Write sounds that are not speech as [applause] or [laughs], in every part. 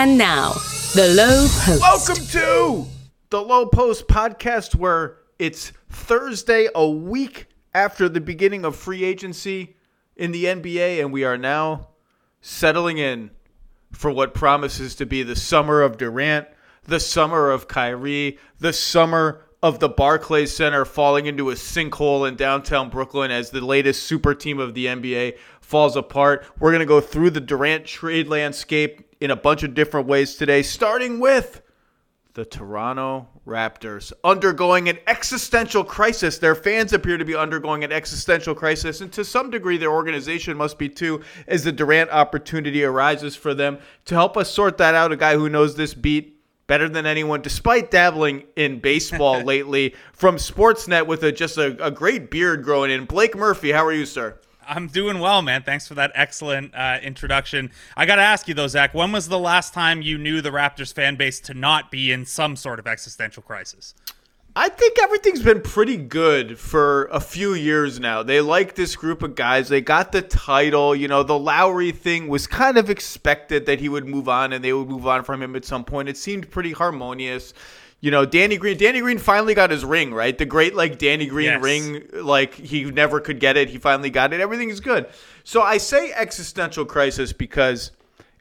And now, the Low Post. Welcome to the Low Post podcast, where it's Thursday, a week after the beginning of free agency in the NBA, and we are now settling in for what promises to be the summer of Durant, the summer of Kyrie, the summer of the Barclays Center falling into a sinkhole in downtown Brooklyn as the latest super team of the NBA falls apart. We're going to go through the Durant trade landscape in a bunch of different ways today, starting with the Toronto Raptors undergoing an existential crisis. Their fans appear to be undergoing an existential crisis, and to some degree, their organization must be too, as the Durant opportunity arises for them. To help us sort that out, a guy who knows this beat better than anyone, despite dabbling in baseball [laughs] lately, from Sportsnet with a, just a, a great beard growing in. Blake Murphy, how are you, sir? I'm doing well, man. Thanks for that excellent uh, introduction. I got to ask you, though, Zach, when was the last time you knew the Raptors fan base to not be in some sort of existential crisis? I think everything's been pretty good for a few years now. They like this group of guys. They got the title. You know, the Lowry thing was kind of expected that he would move on and they would move on from him at some point. It seemed pretty harmonious you know, Danny Green. Danny Green finally got his ring, right? The great like Danny Green yes. ring, like he never could get it. He finally got it. Everything is good. So I say existential crisis because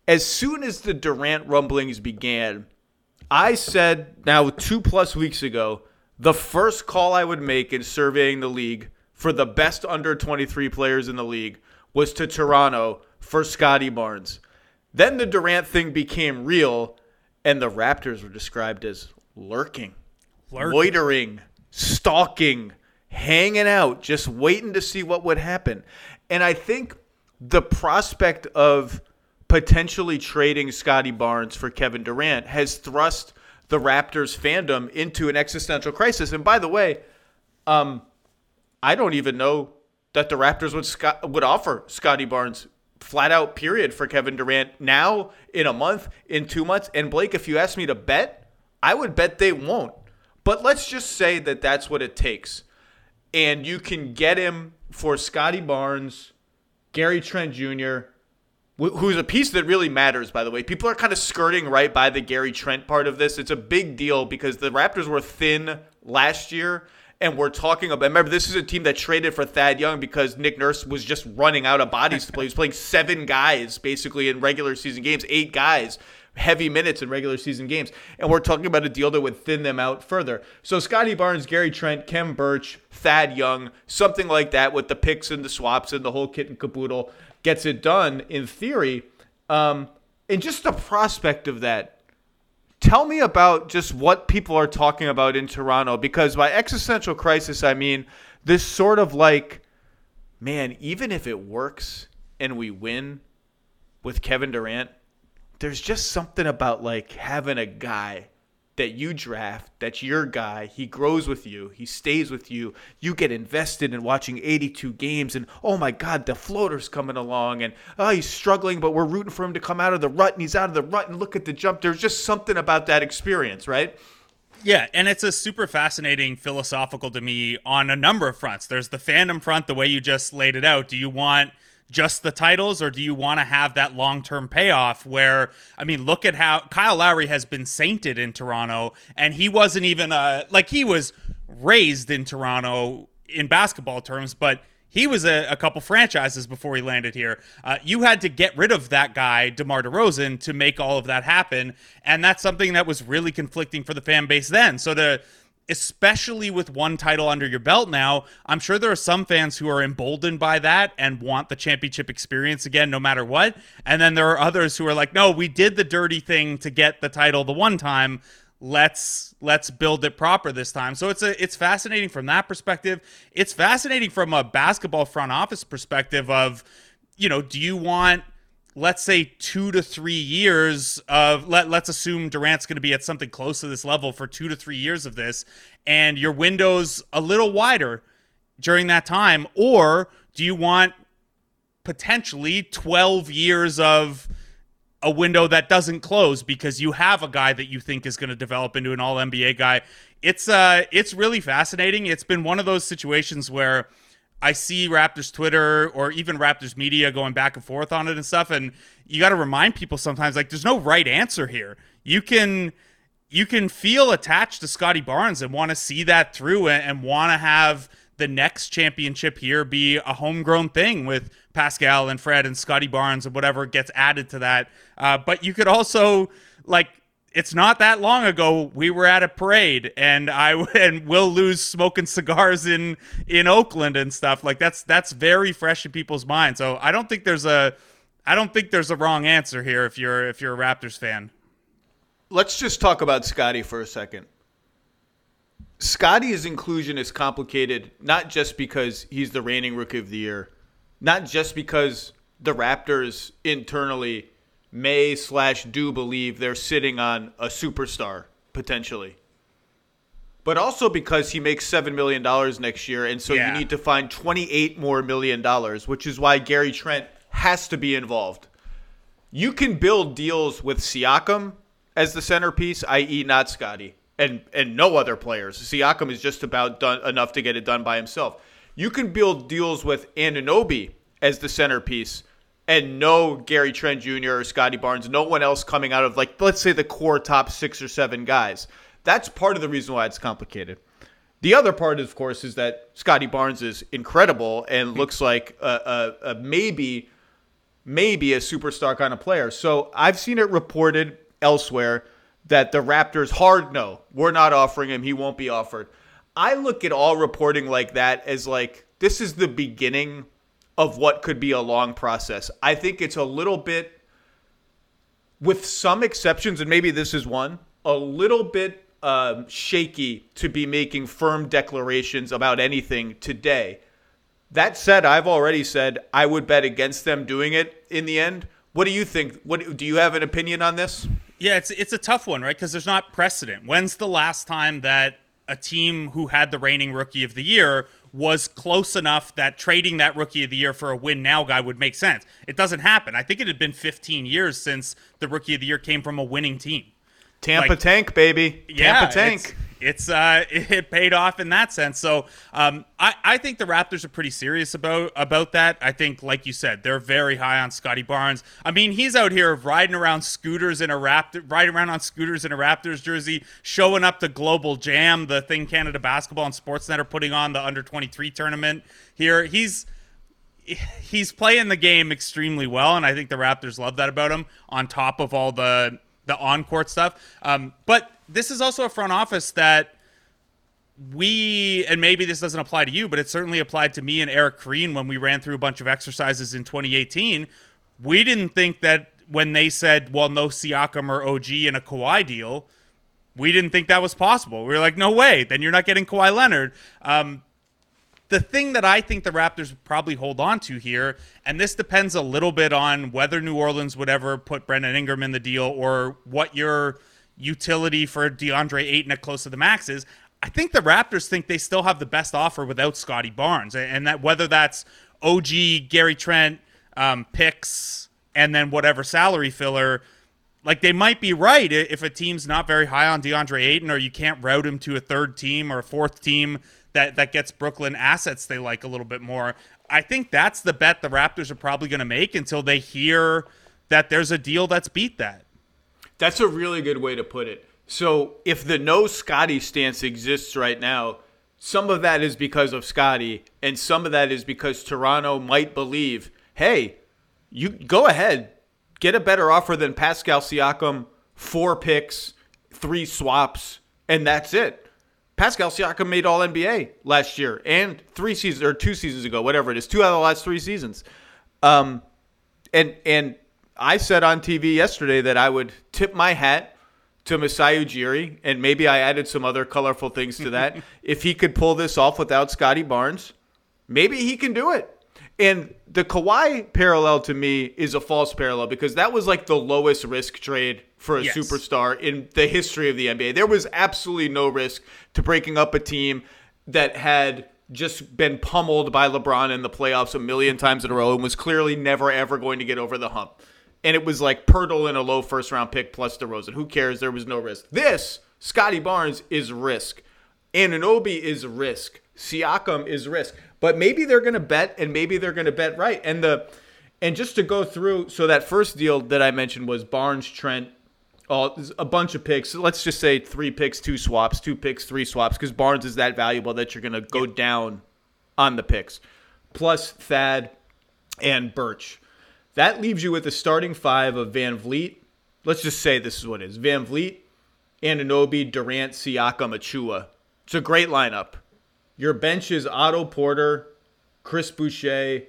as soon as the Durant rumblings began, I said now two plus weeks ago, the first call I would make in surveying the league for the best under 23 players in the league was to Toronto for Scottie Barnes. Then the Durant thing became real, and the Raptors were described as lurking, lurking, loitering, stalking, hanging out, just waiting to see what would happen. And I think the prospect of potentially trading Scottie Barnes for Kevin Durant has thrust the Raptors fandom into an existential crisis. And by the way, um, I don't even know that the Raptors would Scott, would offer Scottie Barnes flat out period for Kevin Durant now in a month, in two months. And Blake, if you ask me to bet, I would bet they won't. But let's just say that that's what it takes. And you can get him for Scottie Barnes, Gary Trent Jr., who's a piece that really matters, by the way. People are kind of skirting right by the Gary Trent part of this. It's a big deal because the Raptors were thin last year. And we're talking about. Remember, this is a team that traded for Thad Young because Nick Nurse was just running out of bodies to play. He was playing seven guys basically in regular season games, eight guys heavy minutes in regular season games. And we're talking about a deal that would thin them out further. So Scottie Barnes, Gary Trent, Khem Birch, Thad Young, something like that with the picks and the swaps and the whole kit and caboodle gets it done in theory. Um, and just the prospect of that. Tell me about just what people are talking about in Toronto because by existential crisis, I mean this sort of like, man, even if it works and we win with Kevin Durant, there's just something about like having a guy that you draft, that's your guy. He grows with you. He stays with you. You get invested in watching 82 games, and oh my God, the floater's coming along, and oh, he's struggling, but we're rooting for him to come out of the rut, and he's out of the rut, and look at the jump. There's just something about that experience, right? Yeah, and it's a super fascinating philosophical to me on a number of fronts. There's the fandom front, the way you just laid it out. Do you want just the titles, or do you want to have that long term payoff where, I mean, look at how Kyle Lowry has been sainted in Toronto, and he wasn't even, uh, like, he was raised in Toronto in basketball terms, but he was a, a couple franchises before he landed here. Uh, you had to get rid of that guy, DeMar DeRozan, to make all of that happen. And that's something that was really conflicting for the fan base then. So to especially with one title under your belt now, I'm sure there are some fans who are emboldened by that and want the championship experience again, no matter what. And then there are others who are like, no, we did the dirty thing to get the title the one time. Let's let's build it proper this time. So it's a it's fascinating from that perspective. It's fascinating from a basketball front office perspective of, you know, do you want let's say two to three years of let, let's assume durant's going to be at something close to this level for two to three years of this and your window's a little wider during that time or do you want potentially 12 years of a window that doesn't close because you have a guy that you think is going to develop into an all NBA guy. It's uh it's really fascinating. It's been one of those situations where I see Raptors Twitter or even Raptors media going back and forth on it and stuff. And you got to remind people sometimes like there's no right answer here. You can you can feel attached to Scottie Barnes and want to see that through and, and want to have the next championship here be a homegrown thing with Pascal and Fred and Scottie Barnes and whatever gets added to that. Uh, but you could also like it's not that long ago we were at a parade and I [laughs] and Will lose smoking cigars in in Oakland and stuff like that's that's very fresh in people's minds. So I don't think there's a I don't think there's a wrong answer here if you're if you're a Raptors fan. Let's just talk about Scottie for a second. Scottie's inclusion is complicated not just because he's the reigning rookie of the year, not just because the Raptors internally may slash do believe they're sitting on a superstar potentially, but also because he makes seven million dollars next year, and so Yeah. you need to find twenty eight more million dollars, which is why Gary Trent has to be involved. You can build deals with Siakam as the centerpiece, i.e., not Scottie, and and no other players. Siakam is just about done enough to get it done by himself. You can build deals with Anunoby as the centerpiece, and no Gary Trent Jr. or Scottie Barnes, no one else coming out of like let's say the core top six or seven guys. That's part of the reason why it's complicated. The other part, of course, is that Scottie Barnes is incredible and hmm. looks like a, a, a maybe maybe a superstar kind of player. So I've seen it reported elsewhere that the Raptors hard no, we're not offering him. He won't be offered. I look at all reporting like that as like this is the beginning of what could be a long process. I think it's a little bit with some exceptions, and maybe this is one, a little bit um, shaky to be making firm declarations about anything today. That said, I've already said I would bet against them doing it in the end. What do you think? What do you have an opinion on this? Yeah, it's it's a tough one, right? Because there's not precedent. When's the last time that a team who had the reigning rookie of the year was close enough that trading that rookie of the year for a win now guy would make sense? It doesn't happen. I think it had been 15 years since the rookie of the year came from a winning team. Tampa Like- Tank, baby. Yeah, Tampa Tank. It's, uh, [laughs] it paid off in that sense. So um, I, I think the Raptors are pretty serious about about that. I think, like you said, they're very high on Scottie Barnes. I mean, he's out here riding around scooters in a Raptor, riding around on scooters in a Raptors jersey, showing up to Global Jam, the thing Canada Basketball and Sportsnet are putting on the under twenty three tournament here. He's he's playing the game extremely well, and I think the Raptors love that about him. On top of all the the on court stuff, um, but this is also a front office that we and maybe this doesn't apply to you, but it certainly applied to me and Eric Koreen when we ran through a bunch of exercises in 2018. We didn't think that when they said, "Well, no Siakam or OG in a Kawhi deal," we didn't think that was possible. We were like, "No way! Then you're not getting Kawhi Leonard." Um, the thing that I think the Raptors probably hold on to here, and this depends a little bit on whether New Orleans would ever put Brandon Ingram in the deal or what your utility for DeAndre Ayton at close to the maxes. I think the Raptors think they still have the best offer without Scottie Barnes, and that whether that's OG, Gary Trent, um, picks, and then whatever salary filler like they might be right if a team's not very high on DeAndre Ayton or you can't route him to a third team or a fourth team that that gets Brooklyn assets they like a little bit more. I think that's the bet the Raptors are probably going to make until they hear that there's a deal that's beat that. That's a really good way to put it. So if the no Scottie stance exists right now, some of that is because of Scottie, and some of that is because Toronto might believe, hey, you go ahead, get a better offer than Pascal Siakam, four picks, three swaps, and that's it. Pascal Siakam made All NBA last year and three seasons or two seasons ago, whatever it is, two out of the last three seasons. Um, and and I said on TV yesterday that I would tip my hat to Masai Ujiri, and maybe I added some other colorful things to that. [laughs] if he could pull this off without Scottie Barnes, maybe he can do it. And the Kawhi parallel to me is a false parallel because that was like the lowest risk trade for a Yes. superstar in the history of the NBA. There was absolutely no risk to breaking up a team that had just been pummeled by LeBron in the playoffs a million times in a row and was clearly never ever going to get over the hump. And it was like Poeltl and a low first round pick plus DeRozan. Who cares? There was no risk. This Scottie Barnes is risk. Anunoby is risk. Siakam is risk. But maybe they're going to bet and maybe they're going to bet right. And the and just to go through, so that first deal that I mentioned was Barnes, Trent, all a bunch of picks. Let's just say three picks, two swaps, two picks, three swaps, because Barnes is that valuable that you're going to go down on the picks, plus Thad and Birch. That leaves you with a starting five of Van Vleet. Let's just say this is what it is: Van Vleet, Anunoby, Durant, Siakam, Achiuwa. It's a great lineup. Your bench is Otto Porter, Chris Boucher,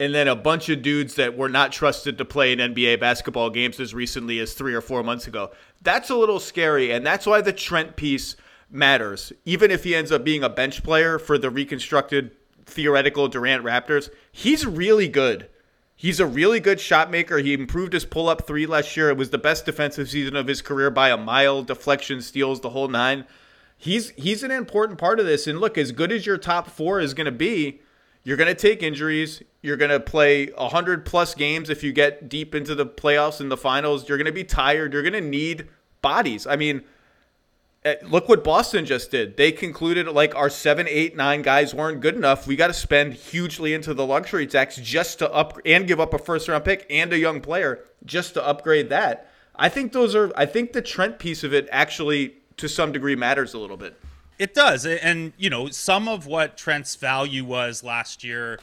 and then a bunch of dudes that were not trusted to play in NBA basketball games as recently as three or four months ago. That's a little scary, and that's why the Trent piece matters. Even if he ends up being a bench player for the reconstructed theoretical Durant Raptors, he's really good. He's a really good shot maker. He improved his pull up three last year. It was the best defensive season of his career by a mile. Deflection, steals, the whole nine. He's he's an important part of this. And look, as good as your top four is going to be, you're going to take injuries. You're going to play 100 plus games if you get deep into the playoffs and the finals. You're going to be tired. You're going to need bodies. I mean, Eh, look what Boston just did. They concluded like our seven, eight, nine guys weren't good enough. We got to spend hugely into the luxury tax just to up and give up a first round pick and a young player just to upgrade that. I think those are. I think the Trent piece of it actually, to some degree, matters a little bit. It does. And, you know, some of what Trent's value was last year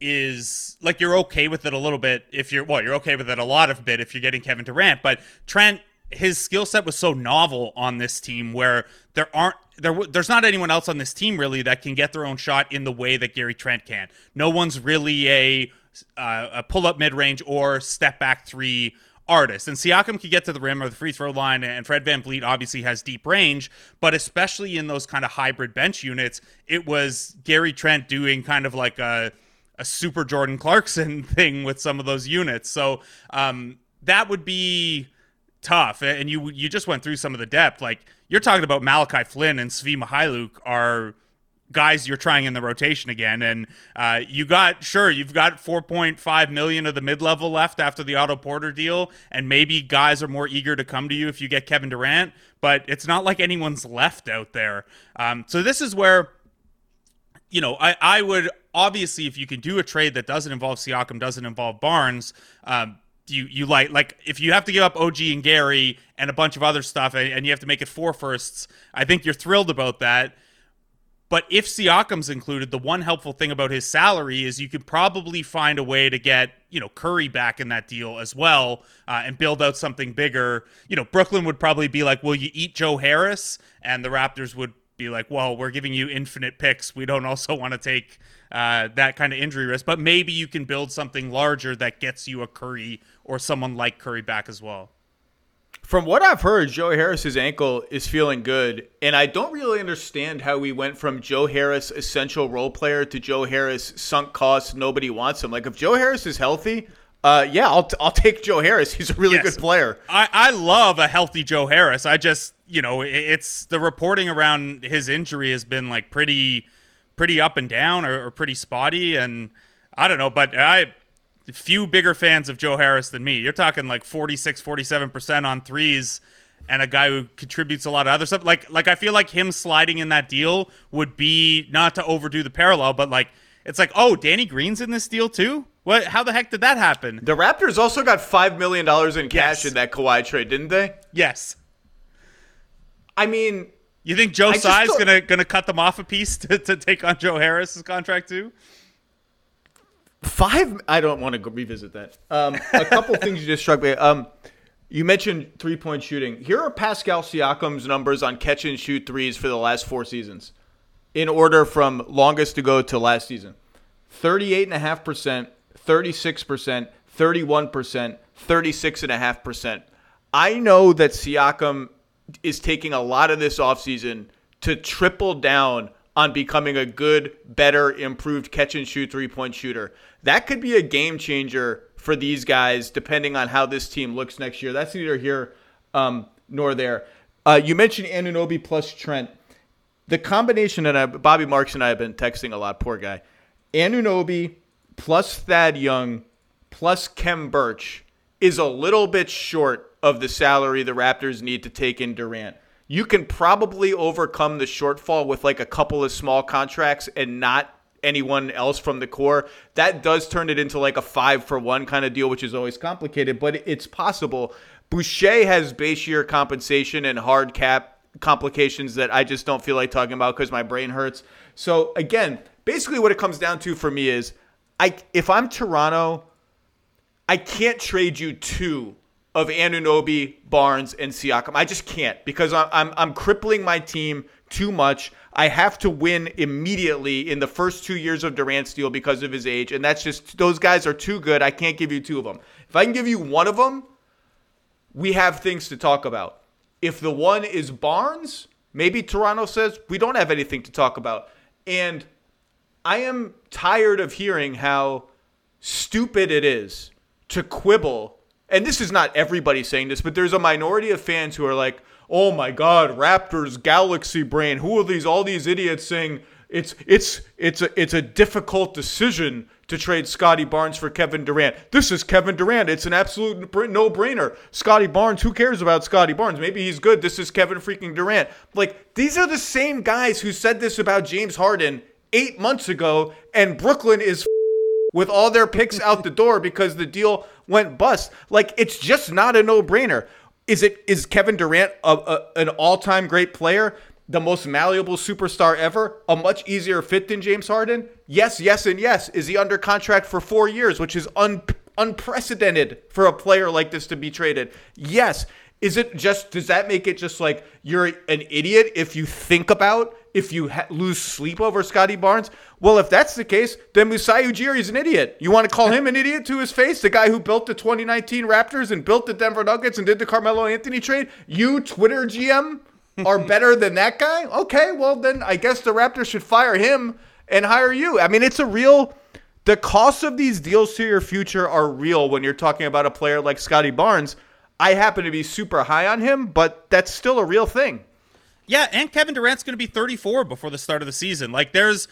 is like you're okay with it a little bit if you're, well, you're okay with it a lot of bit if you're getting Kevin Durant. But Trent, his skill set was so novel on this team where there aren't, there, there's not anyone else on this team really that can get their own shot in the way that Gary Trent can. No one's really a, uh, a pull up mid range or step back three artist. And Siakam could get to the rim or the free throw line, and Fred VanVleet obviously has deep range, but especially in those kind of hybrid bench units, it was Gary Trent doing kind of like a, a super Jordan Clarkson [laughs] thing with some of those units. So um, that would be tough. And you you just went through some of the depth. Like you're talking about Malachi Flynn and Svi Mykhailiuk are – guys you're trying in the rotation again. And uh, you got sure you've got 4.5 million of the mid level left after the Otto Porter deal, and maybe guys are more eager to come to you if you get Kevin Durant. But it's not like anyone's left out there. Um, so this is where. You know, I, I would obviously if you can do a trade that doesn't involve Siakam, doesn't involve Barnes, um, you you like like if you have to give up OG and Gary and a bunch of other stuff and, and you have to make it four firsts, I think you're thrilled about that. But if Siakam's included, the one helpful thing about his salary is you could probably find a way to get, you know, Curry back in that deal as well uh, and build out something bigger. You know, Brooklyn would probably be like, will you eat Joe Harris? And the Raptors would be like, well, we're giving you infinite picks. We don't also want to take uh, that kind of injury risk. But maybe you can build something larger that gets you a Curry or someone like Curry back as well. From what I've heard, Joe Harris's ankle is feeling good, and I don't really understand how we went from Joe Harris essential role player to Joe Harris sunk cost nobody wants him. Like if Joe Harris is healthy, uh, yeah, I'll, t- I'll take Joe Harris. [laughs] He's a really yes. good player. I, I love a healthy Joe Harris. I just you know it's the reporting around his injury has been like pretty pretty up and down or, or pretty spotty, and I don't know, but I few bigger fans of Joe Harris than me. You're talking like 46, 47% on threes and a guy who contributes a lot of other stuff. Like like I feel like him sliding in that deal would be not to overdo the parallel, but like it's like, "Oh, Danny Green's in this deal too?" What how the heck did that happen? The Raptors also got 5 million dollars in cash yes. in that Kawhi trade, didn't they? Yes. I mean, you think Joe Tsai's gonna gonna cut them off a piece to, to take on Joe Harris's contract too? Five. I don't want to revisit that. Um, a couple [laughs] things you just struck me. Um, you mentioned three point shooting. Here are Pascal Siakam's numbers on catch and shoot threes for the last four seasons, in order from longest to go to last season: thirty-eight and a half percent, thirty-six percent, thirty-one percent, thirty-six and a half percent. I know that Siakam is taking a lot of this offseason to triple down on becoming a good, better, improved catch and shoot three point shooter. That could be a game changer for these guys, depending on how this team looks next year. That's neither here um, nor there. Uh, you mentioned Anunoby plus Trent. The combination, and I, Bobby Marks and I have been texting a lot, poor guy. Anunoby plus Thad Young plus Khem Birch is a little bit short of the salary the Raptors need to take in Durant. you can probably overcome the shortfall with like a couple of small contracts and not anyone else from the core. That does turn it into like a five for one kind of deal, which is always complicated, but it's possible. Boucher has base year compensation and hard cap complications that I just don't feel like talking about because my brain hurts. So again, basically what it comes down to for me is I if I'm Toronto, I can't trade you two of Anunoby, Barnes, and Siakam. I just can't because I'm, I'm, I'm crippling my team too much. I have to win immediately in the first two years of Durant's deal because of his age, and that's just those guys are too good. I can't give you two of them. If I can give you one of them, we have things to talk about. If the one is Barnes, maybe Toronto says we don't have anything to talk about. And I am tired of hearing how stupid it is to quibble. And this is not everybody saying this, but there's a minority of fans who are like, "Oh my god, Raptors galaxy brain. Who are these all these idiots saying it's it's it's a it's a difficult decision to trade Scottie Barnes for Kevin Durant. This is Kevin Durant. It's an absolute no brainer. Scottie Barnes, who cares about Scottie Barnes? Maybe he's good. This is Kevin freaking Durant. Like, these are the same guys who said this about James Harden eight months ago, and Brooklyn is with all their picks out the door because the deal went bust. Like, it's just not a no brainer. Is it is Kevin Durant a, a, an all time great player? the most malleable superstar ever, a much easier fit than James Harden? Yes, yes, and yes. Is he under contract for four years, which is un- unprecedented for a player like this to be traded? Yes. Is it just, does that make it just like you're an idiot if you think about, if you ha- lose sleep over Scottie Barnes? Well, if that's the case, then Masai Ujiri is an idiot. You want to call him an idiot to his face? The guy who built the 2019 Raptors and built the Denver Nuggets and did the Carmelo Anthony trade? You, Twitter GM? are better than that guy, okay, well then I guess the Raptors should fire him and hire you. I mean, it's a real the costs of these deals to your future are real when you're talking about a player like Scottie Barnes. I happen to be super high on him, but that's still a real thing. Yeah, and Kevin Durant's going to be 34 before the start of the season. Like there's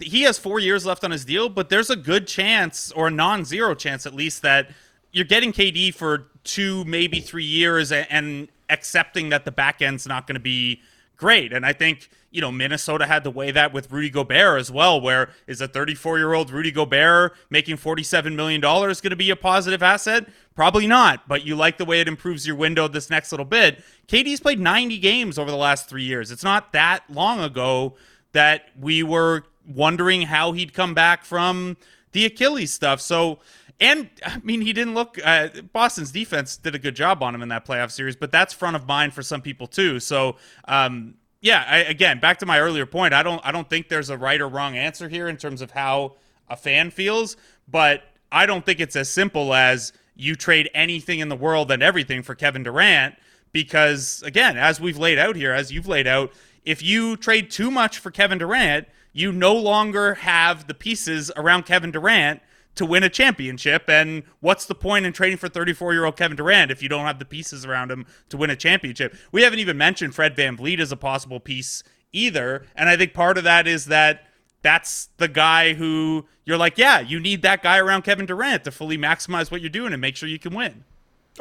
he has 4 years left on his deal, but there's a good chance or a non-zero chance at least that you're getting KD for 2 maybe 3 years and accepting that the back end's not going to be great. And I think, you know, Minnesota had to weigh that with Rudy Gobert as well, where is a 34 year old Rudy Gobert making $47 million going to be a positive asset? Probably not, but you like the way it improves your window this next little bit. KD's played 90 games over the last three years. It's not that long ago that we were wondering how he'd come back from the Achilles stuff. So, and I mean, he didn't look. Uh, Boston's defense did a good job on him in that playoff series, but that's front of mind for some people too. So, um, yeah, I, again, back to my earlier point, I don't, I don't think there's a right or wrong answer here in terms of how a fan feels, but I don't think it's as simple as you trade anything in the world and everything for Kevin Durant because, again, as we've laid out here, as you've laid out, if you trade too much for Kevin Durant, you no longer have the pieces around Kevin Durant to win a championship. And what's the point in trading for 34 year old Kevin Durant if you don't have the pieces around him to win a championship? We haven't even mentioned Fred VanVleet as a possible piece either. And I think part of that is that that's the guy who you're like, yeah, you need that guy around Kevin Durant to fully maximize what you're doing and make sure you can win.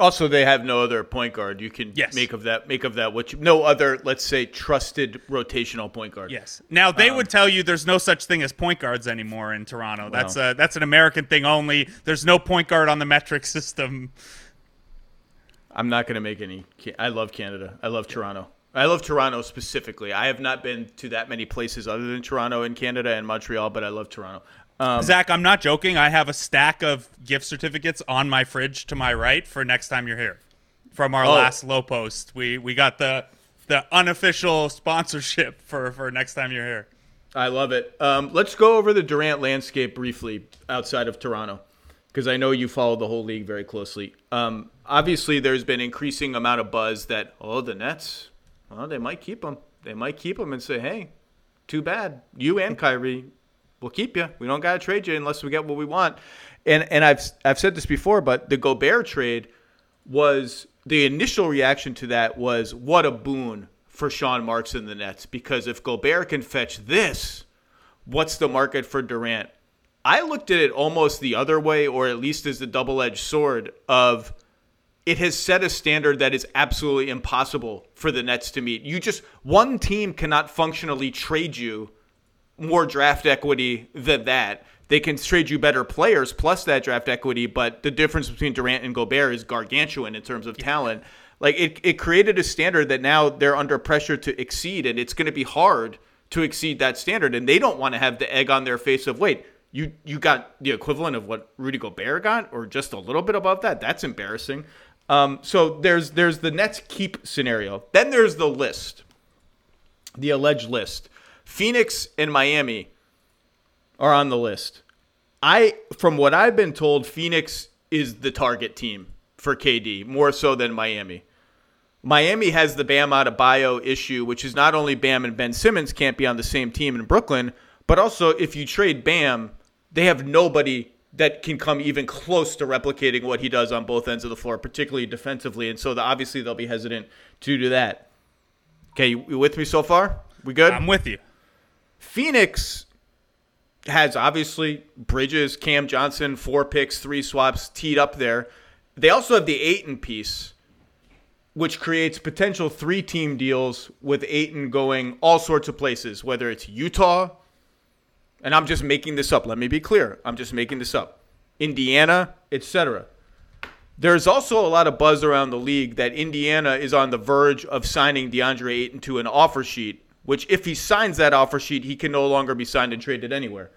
Also, they have no other point guard. You can yes. make of that make of that what you no other, let's say, trusted rotational point guard. Yes. Now they um, would tell you there's no such thing as point guards anymore in Toronto. That's a that's an American thing only. There's no point guard on the metric system. I'm not going to make any. I love Canada. I love Toronto. I love Toronto specifically. I have not been to that many places other than Toronto and Canada and Montreal, but I love Toronto. Um, Zach, I'm not joking. I have a stack of gift certificates on my fridge to my right for next time you're here. From our oh. last low post, we we got the the unofficial sponsorship [laughs] for for next time you're here. I love it. Um, let's go over the Durant landscape briefly outside of Toronto, because I know you follow the whole league very closely. Um, obviously, there's been increasing amount of buzz that oh the Nets, well they might keep him. They might keep him and say, hey, too bad you and Kyrie we'll keep you. We don't got to trade you unless we get what we want. And and I've I've said this before, but the Gobert trade was the initial reaction to that was what a boon for Sean Marks and the Nets because if Gobert can fetch this, what's the market for Durant? I looked at it almost the other way, or at least as the double edged sword of it has set a standard that is absolutely impossible for the Nets to meet. You just one team cannot functionally trade you more draft equity than that. They can trade you better players plus that draft equity, but the difference between Durant and Gobert is gargantuan in terms of talent. Like it, it created a standard that now they're under pressure to exceed, and it's going to be hard to exceed that standard. And they don't want to have the egg on their face of wait, you you got the equivalent of what Rudy Gobert got, or just a little bit above that. That's embarrassing. Um, so there's there's the Nets keep scenario. Then there's the list, the alleged list. Phoenix and Miami are on the list. I, from what I've been told, Phoenix is the target team for KD more so than Miami. Miami has the Bam Adebayo issue, which is not only Bam and Ben Simmons can't be on the same team in Brooklyn, but also if you trade Bam, they have nobody that can come even close to replicating what he does on both ends of the floor, particularly defensively. And so the, obviously they'll be hesitant to do that. Okay, you, you with me so far? We good? I'm with you. Phoenix has obviously Bridges, Cam Johnson, four picks, three swaps teed up there. They also have the Ayton piece, which creates potential three team deals with Ayton going all sorts of places, whether it's Utah, and I'm just making this up. Let me be clear. I'm just making this up. Indiana, etc. There's also a lot of buzz around the league that Indiana is on the verge of signing DeAndre Ayton to an offer sheet, which if he signs that offer sheet, he can no longer be signed and traded anywhere.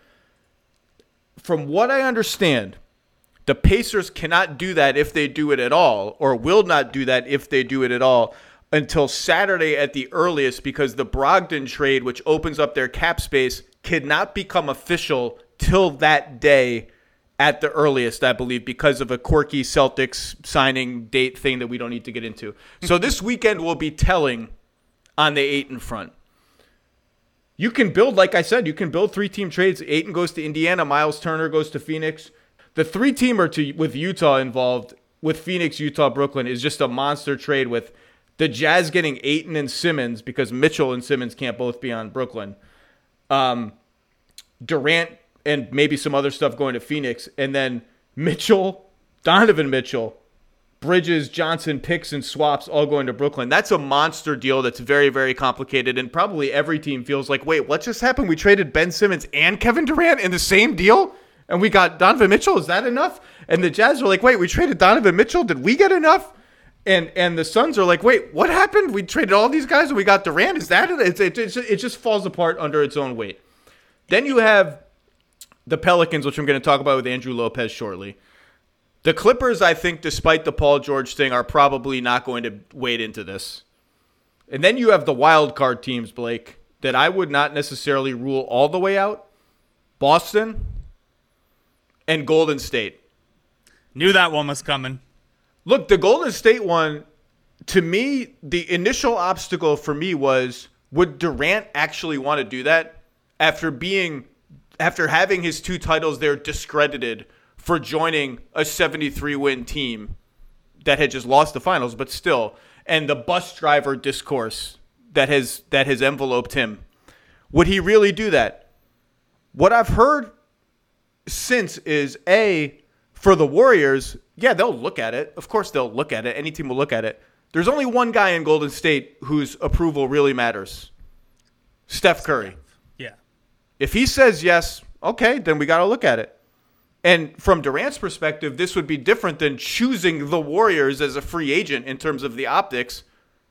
From what I understand, the Pacers cannot do that if they do it at all, or will not do that if they do it at all until Saturday at the earliest because the Brogdon trade, which opens up their cap space, cannot become official till that day at the earliest, I believe, because of a quirky Celtics signing date thing that we don't need to get into. So this weekend will be telling on the Ayton front. You can build, like I said, you can build three team trades. Ayton goes to Indiana, Miles Turner goes to Phoenix. The three teamer to with Utah involved with Phoenix, Utah, Brooklyn is just a monster trade with the Jazz getting Ayton and Simmons because Mitchell and Simmons can't both be on Brooklyn. Um, Durant and maybe some other stuff going to Phoenix, and then Mitchell, Donovan Mitchell, Bridges, Johnson, picks, and swaps all going to Brooklyn. That's a monster deal that's very, very complicated. And probably every team feels like, wait, what just happened? We traded Ben Simmons and Kevin Durant in the same deal? And we got Donovan Mitchell. Is that enough? And the Jazz are like, wait, we traded Donovan Mitchell. Did we get enough? And and the Suns are like, wait, what happened? We traded all these guys and we got Durant. Is that it? It, it, it just falls apart under its own weight. Then you have the Pelicans, which I'm going to talk about with Andrew Lopez shortly. The Clippers, I think, despite the Paul George thing, are probably not going to wade into this. And then you have the wild card teams, Blake, that I would not necessarily rule all the way out. Boston and Golden State. Knew that one was coming. Look, the Golden State one, to me, the initial obstacle for me was would Durant actually want to do that after being after having his two titles there discredited for joining a 73 win team that had just lost the finals but still and the bus driver discourse that has that has enveloped him. Would he really do that? What i've heard since is a for the warriors yeah they'll look at it. Of course they'll look at it. Any team will look at it. There's only one guy in golden state whose approval really matters. Steph curry. Yeah. if he says yes, okay, then we got to look at it. And from Durant's perspective, this would be different than choosing the Warriors as a free agent in terms of the optics.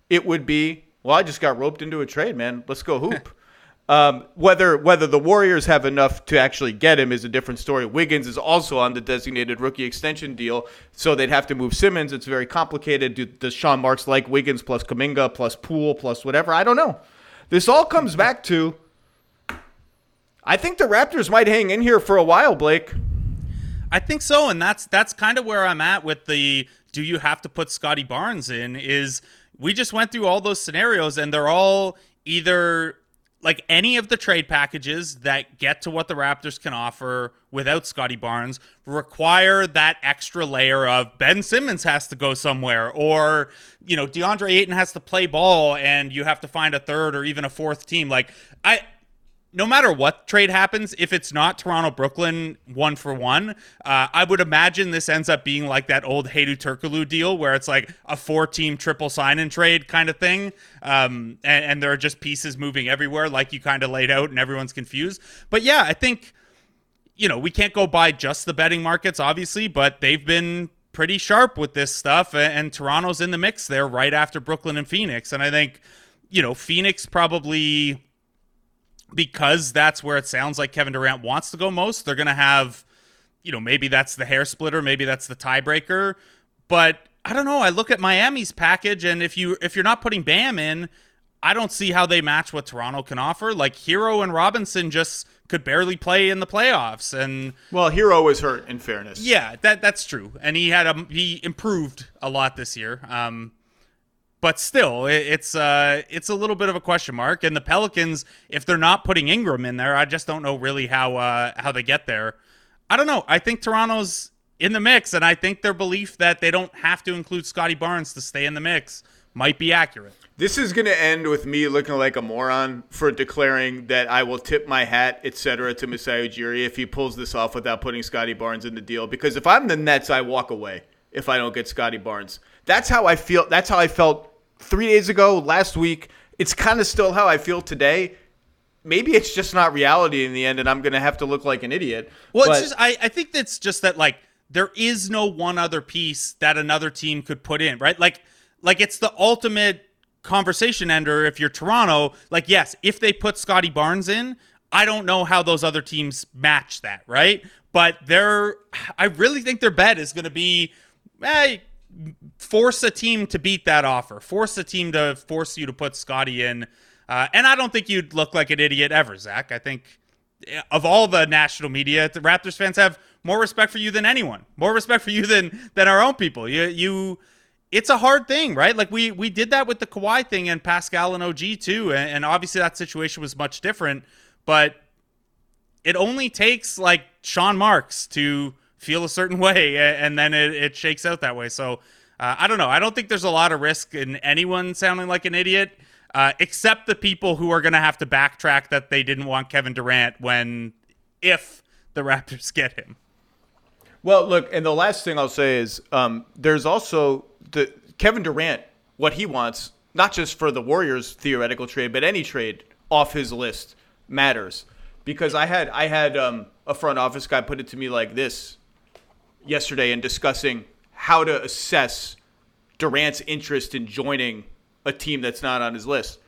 It would be, well, I just got roped into a trade, man. Let's go hoop. [laughs] um, whether whether the Warriors have enough to actually get him is a different story. Wiggins is also on the designated rookie extension deal, so they'd have to move Simmons. It's very complicated. Do, does Sean Marks like Wiggins plus Kuminga plus Poole plus whatever? I don't know. This all comes back to I think the Raptors might hang in here for a while, Blake. I think so, and that's that's kind of where I'm at with the do you have to put Scottie Barnes in is we just went through all those scenarios and they're all either like any of the trade packages that get to what the Raptors can offer without Scottie Barnes require that extra layer of Ben Simmons has to go somewhere or you know DeAndre Ayton has to play ball and you have to find a third or even a fourth team. Like I no matter what trade happens, if it's not Toronto Brooklyn one for one, uh, I would imagine this ends up being like that old Hedo Turkoglu deal where it's like a four team triple sign and trade kind of thing. Um, and, and there are just pieces moving everywhere, like you kind of laid out, and everyone's confused. But yeah, I think, you know, we can't go by just the betting markets, obviously, but they've been pretty sharp with this stuff. And, and Toronto's in the mix there right after Brooklyn and Phoenix. And I think, you know, Phoenix probably because that's where it sounds like Kevin Durant wants to go most. They're going to have, you know, maybe that's the hair splitter, maybe that's the tiebreaker. But I don't know. I look at Miami's package, and if you if you're not putting Bam in, I don't see how they match what Toronto can offer. Like Herro and Robinson just could barely play in the playoffs, and well, Herro was hurt. In fairness, yeah, that that's true, and he had a he improved a lot this year. Um, but still, it's uh, it's a little bit of a question mark. And the Pelicans, if they're not putting Ingram in there, I just don't know really how uh, how they get there. I don't know. I think Toronto's in the mix, and I think their belief that they don't have to include Scottie Barnes to stay in the mix might be accurate. This is going to end with me looking like a moron for declaring that I will tip my hat, etc., to Masai Ujiri if he pulls this off without putting Scottie Barnes in the deal. Because if I'm the Nets, I walk away if I don't get Scottie Barnes. That's how I feel. That's how I felt three days ago, last week. It's kind of still how I feel today. Maybe it's just not reality in the end, and I'm going to have to look like an idiot. Well, but- it's just I, I think that's just that like there is no one other piece that another team could put in, right? Like like it's the ultimate conversation ender if you're Toronto. Like yes, if they put Scottie Barnes in, I don't know how those other teams match that, right? But they're I really think their bet is going to be hey, force a team to beat that offer. Force a team to force you to put Scottie in. Uh, and I don't think you'd look like an idiot ever, Zach. I think eh, of all the national media, the Raptors fans have more respect for you than anyone. More respect for you than than our own people. You you it's a hard thing, right? Like we we did that with the Kawhi thing and Pascal and OG too, and, and obviously that situation was much different. But it only takes like Sean Marks to feel a certain way, and then it, it shakes out that way. So uh, I don't know. I don't think there's a lot of risk in anyone sounding like an idiot, uh, except the people who are going to have to backtrack that they didn't want Kevin Durant when, if the Raptors [laughs] get him. Well, look, and the last thing I'll say is um, there's also the Kevin Durant, what he wants, not just for the Warriors theoretical trade, but any trade off his list matters. Because I had I had um, a front office guy put it to me like this yesterday and discussing how to assess Durant's interest in joining a team that's not on his list.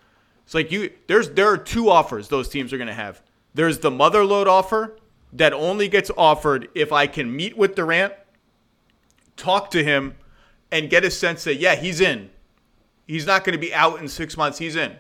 It's like you there's there are two offers those teams are going to have. There's the motherload offer that only gets offered if I can meet with Durant, talk to him, and get a sense that yeah, he's in. He's not going to be out in 6 months, he's in.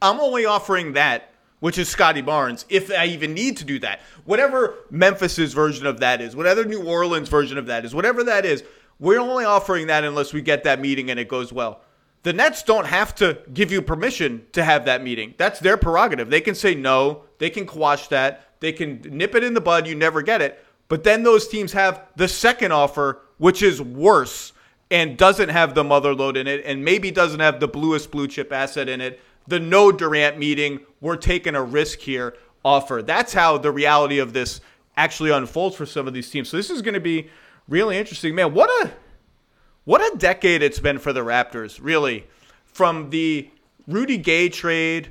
I'm only offering that which is Scottie Barnes, if I even need to do that. Whatever Memphis's version of that is, whatever New Orleans version of that is, whatever that is, we're only offering that unless we get that meeting and it goes well. The Nets don't have to give you permission to have that meeting. That's their prerogative. They can say no, they can quash that, they can nip it in the bud, you never get it. But then those teams have the second offer, which is worse and doesn't have the mother load in it and maybe doesn't have the bluest blue chip asset in it the no Durant meeting, we're taking a risk here offer. That's how the reality of this actually unfolds for some of these teams. So this is going to be really interesting, man. What a what a decade it's been for the Raptors, really. From the Rudy Gay trade,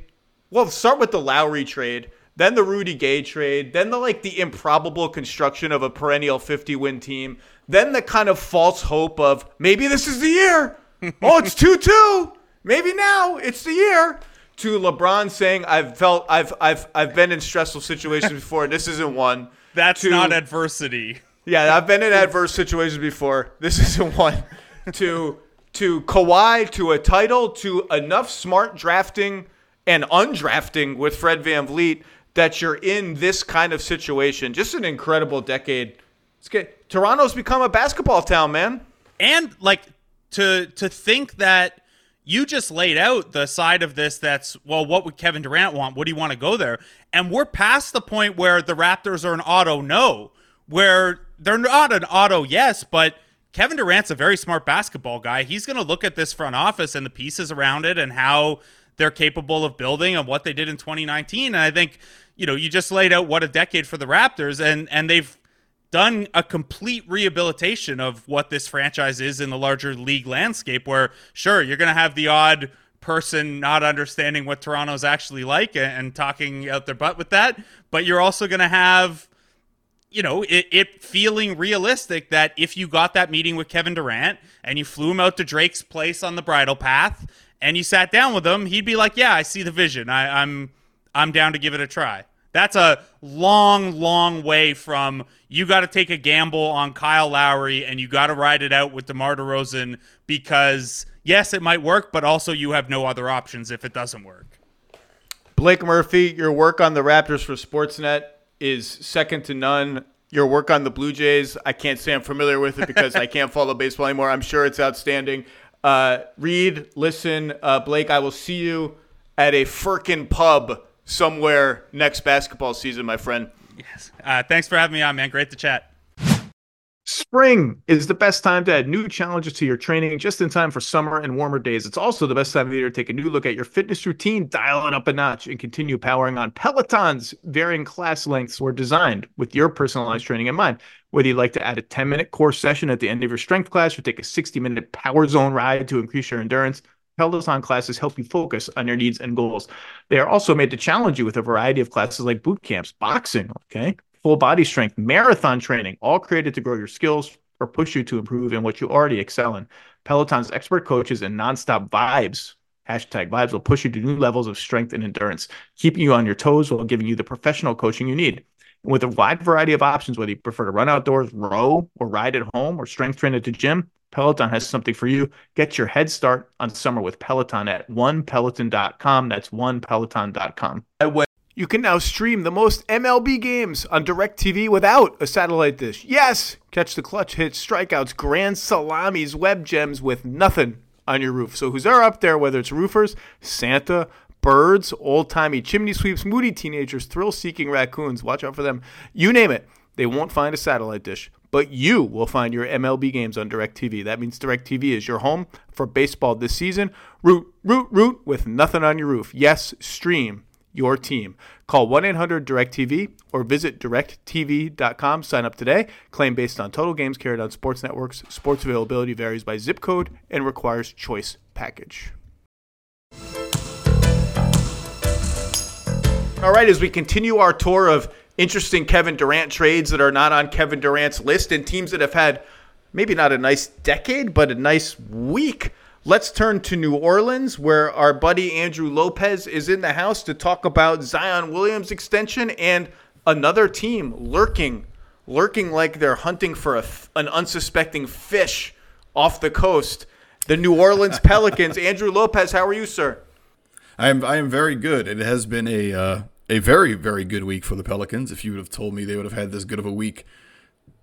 well, start with the Lowry trade, then the Rudy Gay trade, then the like the improbable construction of a perennial 50 win team, then the kind of false hope of maybe this is the year. [laughs] oh, it's 2 2 maybe now it's the year to LeBron saying I've felt I've I've I've been in stressful situations before. This isn't one. That's to, not adversity. Yeah, I've been in adverse situations before. This isn't one. to to Kawhi to a title to enough smart drafting and undrafting with Fred Van VanVleet that you're in this kind of situation. Just an incredible decade. It's good. Toronto's become a basketball town, man. And like to to think that you just laid out the side of this that's well what would kevin durant want? Would he want to go there? And we're past the point where the raptors are an auto no where they're not an auto yes but kevin durant's a very smart basketball guy. He's going to look at this front office and the pieces around it and how they're capable of building and what they did in 2019. And I think, you know, you just laid out what a decade for the Raptors and and they've done a complete rehabilitation of what this franchise is in the larger league landscape where sure, you're going to have the odd person not understanding what Toronto's actually like and, and talking out their butt with that, but you're also going to have you know, it, it, feeling realistic that if you got that meeting with Kevin Durant and you flew him out to Drake's place on the bridle path and you sat down with him, he'd be like, "Yeah, I see the vision. I, I'm I'm down to give it a try." That's a long, long way from you got to take a gamble on Kyle Lowry and you got to ride it out with DeMar DeRozan because yes, it might work, but also you have no other options if it doesn't work. Blake Murphy, your work on the Raptors for Sportsnet is second to none. Your work on the Blue Jays, I can't say I'm familiar with it because I can't follow baseball anymore. I'm sure it's outstanding. Uh, read, listen, uh, Blake. I will see you at a Firkin pub somewhere next basketball season, my friend. Yes. Uh, thanks for having me on, man. Great to chat. Spring is the best time to add new challenges to your training just in time for summer and warmer days. It's also the best time of the year to take a new look at your fitness routine, dial it up a notch, and continue powering on. Peloton's varying class lengths were designed with your personalized training in mind. Whether you'd like to add a 10 minute core session at the end of your strength class or take a 60 minute power zone ride to increase your endurance, Peloton classes help you focus on your needs and goals. They are also made to challenge you with a variety of classes like boot camps, boxing, okay, full body strength, marathon training, all created to grow your skills or push you to improve in what you already excel in. Peloton's expert coaches and nonstop vibes, hashtag vibes, will push you to new levels of strength and endurance, keeping you on your toes while giving you the professional coaching you need. With a wide variety of options, whether you prefer to run outdoors, row, or ride at home, or strength train at the gym, Peloton has something for you. Get your head start on summer with Peloton at onepeloton.com. That's onepeloton.com. You can now stream the most MLB games on DirecTV without a satellite dish. Yes! Catch the clutch hits, strikeouts, grand salamis, web gems with nothing on your roof. So who's there up there, whether it's roofers, Santa, birds, old timey chimney sweeps, moody teenagers, thrill seeking raccoons, watch out for them. You name it, they won't find a satellite dish. But you will find your MLB games on DirecTV. That means DirecTV is your home for baseball this season. Root, root, root with nothing on your roof. Yes, stream your team. Call 1 800 DirecTV or visit directv.com. Sign up today. Claim based on total games carried on sports networks. Sports availability varies by zip code and requires choice package. All right, as we continue our tour of interesting Kevin Durant trades that are not on Kevin Durant's list and teams that have had maybe not a nice decade, but a nice week. Let's turn to New Orleans, where our buddy Andrew Lopez is in the house to talk about Zion Williams' extension and another team lurking, lurking like they're hunting for a, an unsuspecting fish off the coast. The New Orleans [laughs] Pelicans. Andrew Lopez, how are you, sir? I am. I am very good. It has been a uh, a very very good week for the Pelicans. If you would have told me they would have had this good of a week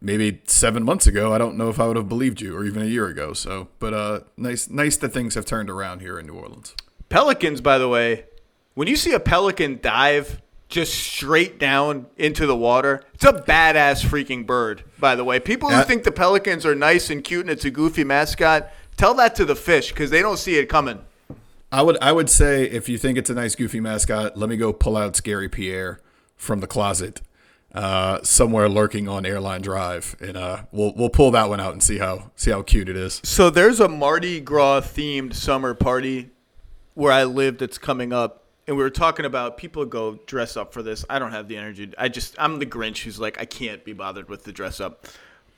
maybe seven months ago, I don't know if I would have believed you, or even a year ago. So, but uh, nice, nice that things have turned around here in New Orleans. Pelicans, by the way, when you see a pelican dive just straight down into the water, it's a badass freaking bird. By the way, people who think the pelicans are nice and cute and it's a goofy mascot, tell that to the fish because they don't see it coming. I would, I would say if you think it's a nice goofy mascot, let me go pull out Scary Pierre from the closet uh, somewhere lurking on Airline Drive, and uh, we'll we'll pull that one out and see how see how cute it is. So there's a Mardi Gras themed summer party where I live that's coming up, and we were talking about people go dress up for this. I don't have the energy. I just I'm the Grinch who's like I can't be bothered with the dress up,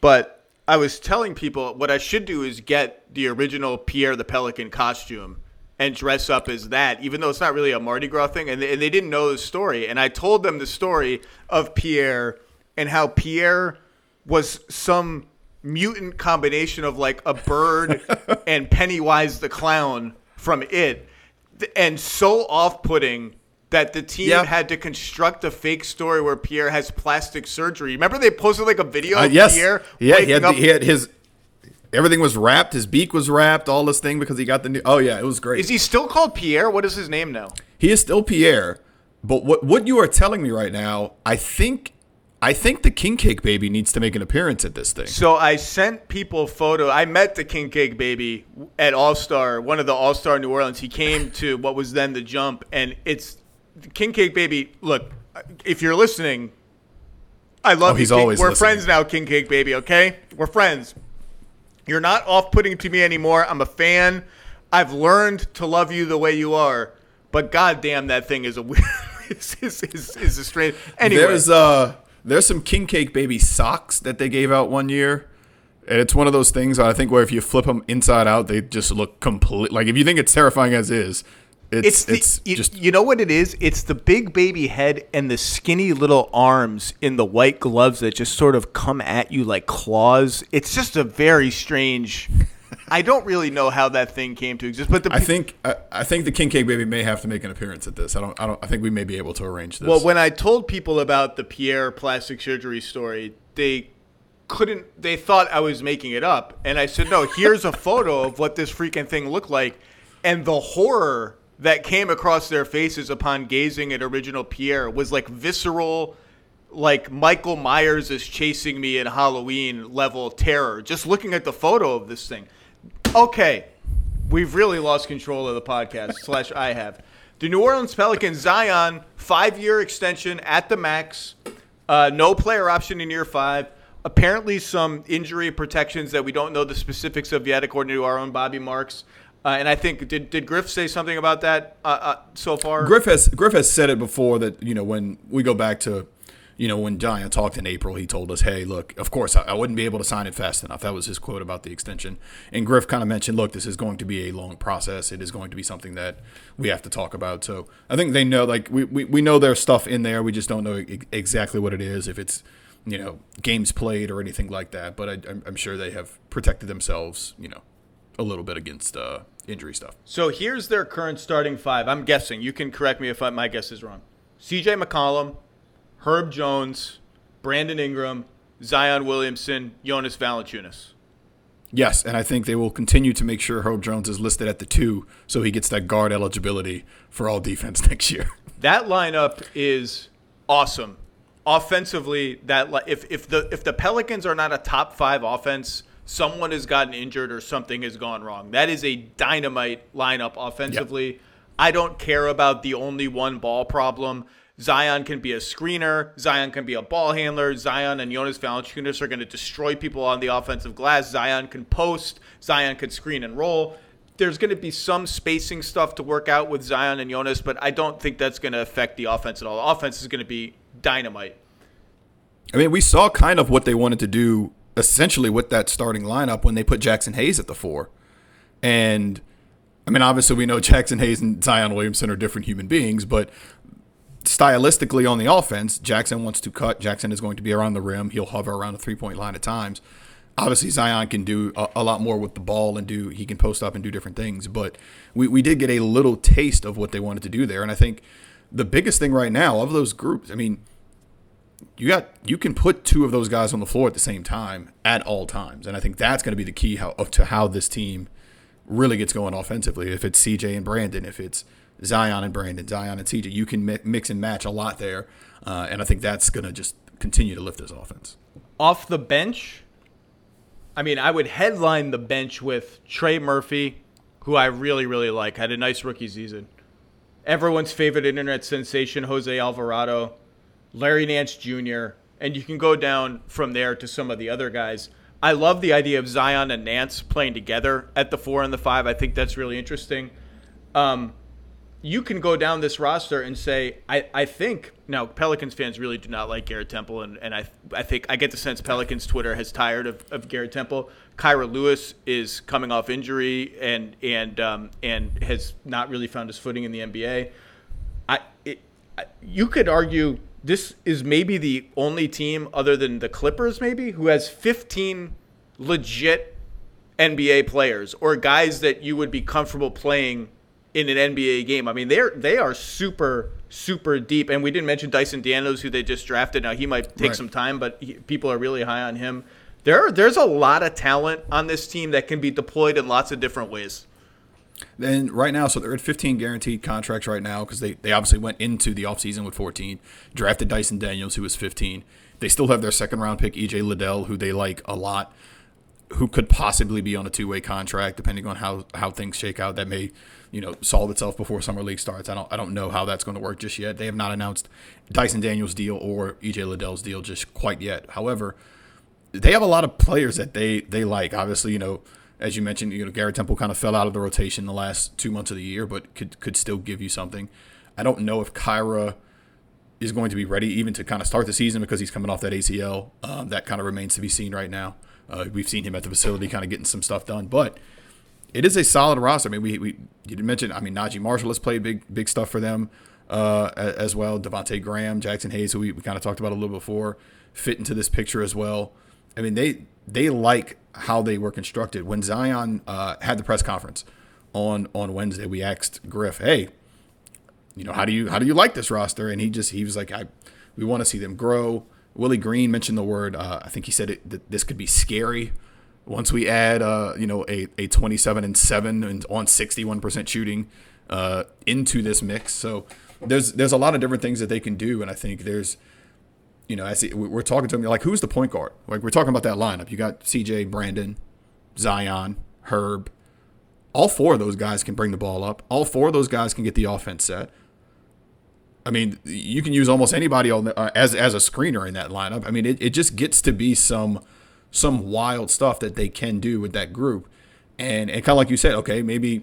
but I was telling people what I should do is get the original Pierre the Pelican costume and dress up as that, even though it's not really a Mardi Gras thing. And they, and they didn't know the story. And I told them the story of Pierre and how Pierre was some mutant combination of like a bird [laughs] and Pennywise the clown from it, and so off-putting that the team yep. had to construct a fake story where Pierre has plastic surgery. Remember they posted like a video uh, of yes. Pierre? Yeah, he had, he had his everything was wrapped. His beak was wrapped. All this thing because he got the new. Oh yeah, it was great. Is he still called Pierre? What is his name now? He is still Pierre. But what what you are telling me right now, I think I think the king cake baby needs to make an appearance at this thing. So I sent people photo. I met the King Cake Baby at All Star, one of the All Star New Orleans. He came to what was then the Jump, and it's King Cake Baby. Look, if you're listening, I love Oh, he's. King- always We're listening. friends now, King Cake Baby. Okay, we're friends. You're not off-putting to me anymore. I'm a fan. I've learned to love you the way you are. But goddamn, that thing is a [laughs] is, is, is, is a strange. Anyway, There's uh there's some king cake baby socks that they gave out one year. And it's one of those things I think where if you flip them inside out, they just look complete. Like if you think it's terrifying as is, It's it's the, it's you, just you know what it is? It's the big baby head and the skinny little arms in the white gloves that just sort of come at you like claws. It's just a very strange. I don't really know how that thing came to exist, but the I think I, I think the king cake baby may have to make an appearance at this. I don't I don't I think we may be able to arrange this. well, when I told people about the Pierre plastic surgery story, they couldn't. They thought I was making it up, and I said, "No, here's a photo of what this freaking thing looked like," and the horror that came across their faces upon gazing at original Pierre was like visceral. Like Michael Myers is chasing me in Halloween level terror. Just looking at the photo of this thing. Okay, we've really lost control of the podcast. [laughs] slash, I have. The New Orleans Pelicans, Zion, five year extension at the max. Uh, no player option in year five. Apparently, some injury protections that we don't know the specifics of yet, according to our own Bobby Marks. Uh, and I think did did Griff say something about that uh, uh, so far? Griff has Griff has said it before that you know when we go back to you know when Giant talked in April, he told us, "Hey, look, of course I, I wouldn't be able to sign it fast enough." That was his quote about the extension. And Griff kind of mentioned, "Look, this is going to be a long process. It is going to be something that we have to talk about." So I think they know, like we we, we know there's stuff in there. We just don't know exactly what it is. If it's you know games played or anything like that. But I, I'm, I'm sure they have protected themselves, you know, a little bit against uh, injury stuff. So here's their current starting five. I'm guessing. You can correct me if I, my guess is wrong. C.J. McCollum, Herb Jones, Brandon Ingram, Zion Williamson, Jonas Valanciunas. Yes, and I think they will continue to make sure Herb Jones is listed at the two, so he gets that guard eligibility for all defense [laughs] next year. That lineup is awesome. Offensively, that li- if if the if the Pelicans are not a top five offense, someone has gotten injured or something has gone wrong. That is a dynamite lineup offensively. I don't care about the only one ball problem. Zion can be a screener. Zion can be a ball handler. Zion and Jonas Valanciunas are going to destroy people on the offensive glass. Zion can post. Zion can screen and roll. There's going to be some spacing stuff to work out with Zion and Jonas, but I don't think that's going to affect the offense at all. The offense is going to be dynamite. I mean, we saw kind of what they wanted to do essentially with that starting lineup when they put Jaxson Hayes at the four. And I mean, obviously, we know [laughs] Jaxson Hayes and Zion Williamson are different human beings, but stylistically on the offense, Jaxson wants to cut. Jaxson is going to be around the rim. He'll hover around the three point line at times. Obviously, Zion can do a, a lot more with the ball and do he can post up and do different things. But we, we did get a little taste of what they wanted to do there. And I think the biggest thing right now of those groups, I mean, you got you can put two of those guys on the floor at the same time at all times, and I think that's going to be the key how, to how this team really gets going offensively. If it's CJ and Brandon, if it's Zion and Brandon, Zion and CJ, you can mi- mix and match a lot there, uh, and I think that's going to just continue to lift this offense. Off the bench, I mean, I would headline the bench with Trey Murphy, who I really, really like. Had a nice rookie season. Everyone's favorite internet sensation, Jose Alvarado, Larry Nance Jr., and you can go down from there to some of the other guys. I love the idea of Zion and Nance playing together at the four and the five. I think that's really interesting. Um, you can go down this roster and say, I, I think now Pelicans fans really do not like Garrett Temple, and, and I I think I get the sense Pelicans Twitter has tired of, of Garrett Temple. Kira Lewis is coming off injury and and um, and has not really found his footing in the NBA. I, it, I you could argue this is maybe the only team other than the Clippers maybe who has 15 legit NBA players or guys that you would be comfortable playing in an NBA game. I mean, they're they are super super deep, and we didn't mention Dyson Daniels, who they just drafted. Now he might take Right. some time, but he, people are really high on him. There, there's a lot of talent on this team that can be deployed in lots of different ways. And right now, so they're at 15 guaranteed contracts right now because they, they obviously went into the offseason with 14, drafted Dyson Daniels, who was 15. They still have their second round pick, EJ Liddell, who they like a lot, who could possibly be on a two way contract depending on how, how things shake out. That may, you know, solve itself before summer league starts. I don't I don't know how that's going to work just yet. They have not announced Dyson Daniels' deal or EJ Liddell's deal just quite yet. However, they have a lot of players that they they like. Obviously, you know, as you mentioned, you know, Garrett Temple kind of fell out of the rotation the last two months of the year, but could could still give you something. I don't know if Kira is going to be ready even to kind of start the season because he's coming off that ACL. Um, that kind of remains to be seen right now. Uh, we've seen him at the facility kind of getting some stuff done, but it is a solid roster. I mean, we, we you didn't mention, I mean, Naji Marshall has played big big stuff for them uh, as well. Devonte Graham, Jaxson Hayes, who we, we kind of talked about a little before, fit into this picture as well. I mean, they they like how they were constructed. When Zion uh, had the press conference on on Wednesday, we asked Griff, "Hey, you know, how do you how do you like this roster?" And he just he was like, "I we want to see them grow." Willie Green mentioned the word. Uh, I think he said it, that this could be scary once we add, uh, you know, a, a 27 and seven and on 61 percent shooting uh, into this mix. So there's there's a lot of different things that they can do, and I think there's you know, as we're talking to him, like, who's the point guard? Like, we're talking about that lineup. You got CJ, Brandon, Zion, Herb. All four of those guys can bring the ball up. All four of those guys can get the offense set. I mean, you can use almost anybody on the, uh, as as a screener in that lineup. I mean, it, it just gets to be some some wild stuff that they can do with that group. And, and kind of like you said, okay, maybe,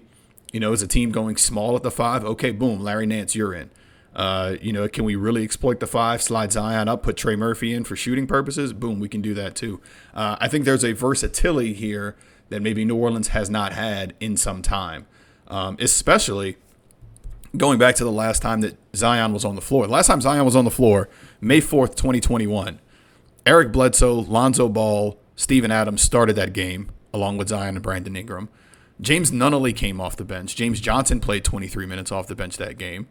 you know, as a team going small at the five, okay, boom, Larry Nance, you're in. Uh, you know, can we really exploit the five, slide Zion up, put Trey Murphy in for shooting purposes? Boom, we can do that too. Uh, I think there's a versatility here that maybe New Orleans has not had in some time, um, especially going back to the last time that Zion was on the floor. The last time Zion was on the floor, May 4th, 2021, Eric Bledsoe, Lonzo Ball, Steven Adams started that game along with Zion and Brandon Ingram. James Nunnally came off the bench. James Johnson played 23 minutes off the bench that game.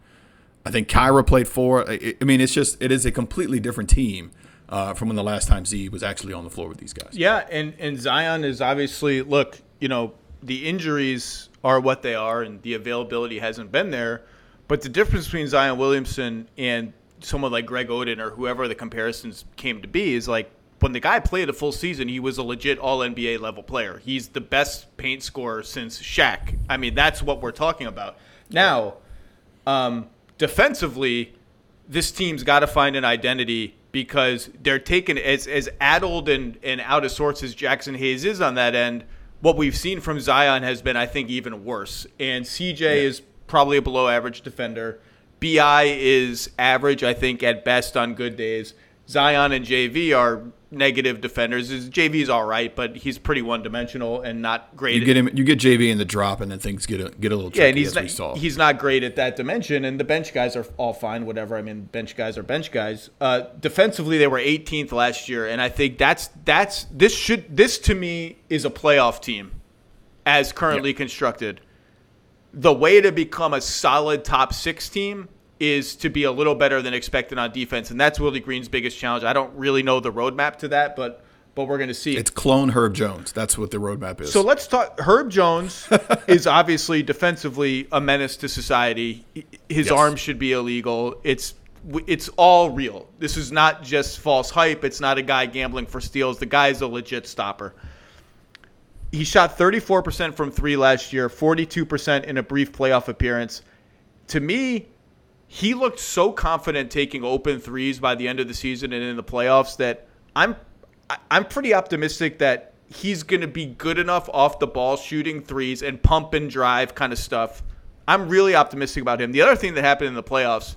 I think Kira played four. I mean, it's just it is a completely different team uh, from when the last time Z was actually on the floor with these guys. Yeah, and and Zion is obviously look. You know, the injuries are what they are, and the availability hasn't been there. But the difference between Zion Williamson and someone like Greg Oden or whoever the comparisons came to be is like when the guy played a full season, he was a legit All NBA level player. He's the best paint scorer since Shaq. I mean, that's what we're talking about now. Um, defensively, this team's got to find an identity because they're taken as as addled and, and out of sorts as Jaxson Hayes is on that end. What we've seen from Zion has been, I think, even worse. And CJ yeah. is probably a below average defender. Bi is average, I think, at best on good days. Zion and JV are negative defenders. His JV's all right, but he's pretty one dimensional and not great. You get him, you get JV in the drop, and then things get a, get a little. Tricky, yeah, and he's not, he's not great at that dimension. And the bench guys are all fine, whatever. I mean, bench guys are bench guys. Uh, defensively, they were 18th last year, and I think that's that's this should this to me is a playoff team, as currently constructed. The way to become a solid top six team is to be a little better than expected on defense, and that's Willie Green's biggest challenge. I don't really know the roadmap to that, but but we're going to see. It's clone Herb Jones. That's what the roadmap is. So let's talk. Herb Jones [laughs] is obviously defensively a menace to society. His yes. arm should be illegal. It's it's all real. This is not just false hype. It's not a guy gambling for steals. The guy is a legit stopper. He shot 34% from three last year, 42% in a brief playoff appearance. To me, he looked so confident taking open threes by the end of the season and in the playoffs that I'm I'm pretty optimistic that he's going to be good enough off the ball shooting threes and pump and drive kind of stuff. I'm really optimistic about him. The other thing that happened in the playoffs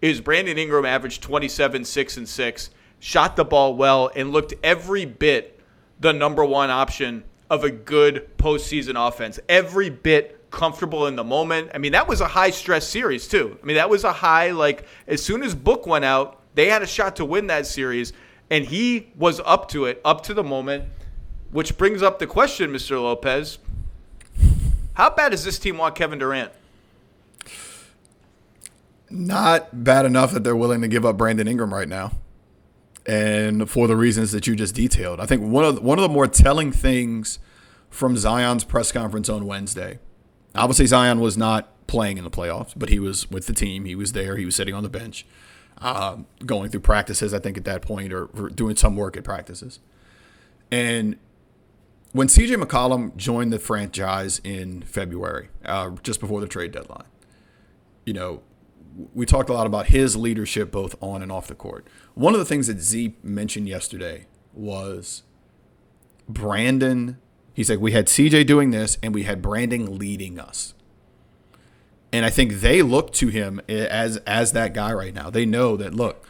is Brandon Ingram averaged 27 6 and 6, shot the ball well and looked every bit the number 1 option of a good postseason offense. Every bit comfortable in the moment. I mean, that was a high stress series too. I mean, that was a high like as soon as Book went out, they had a shot to win that series, and he was up to it, up to the moment. Which brings up the question, Mr. Lopez. How bad does this team want Kevin Durant? Not bad enough that they're willing to give up Brandon Ingram right now. And for the reasons that you just detailed. I think one of the, one of the more telling things from Zion's press conference on Wednesday Obviously, Zion was not playing in the playoffs, but he was with the team. He was there. He was sitting on the bench. um, going through practices, I think, at that point, or, or doing some work at practices. And when CJ McCollum joined the franchise in February, uh, just before the trade deadline, you know, we talked a lot about his leadership both on and off the court. One of the things that Z mentioned yesterday was Brandon. He said we had CJ doing this and we had Brandon leading us. And I think they look to him as as that guy right now. They know that look,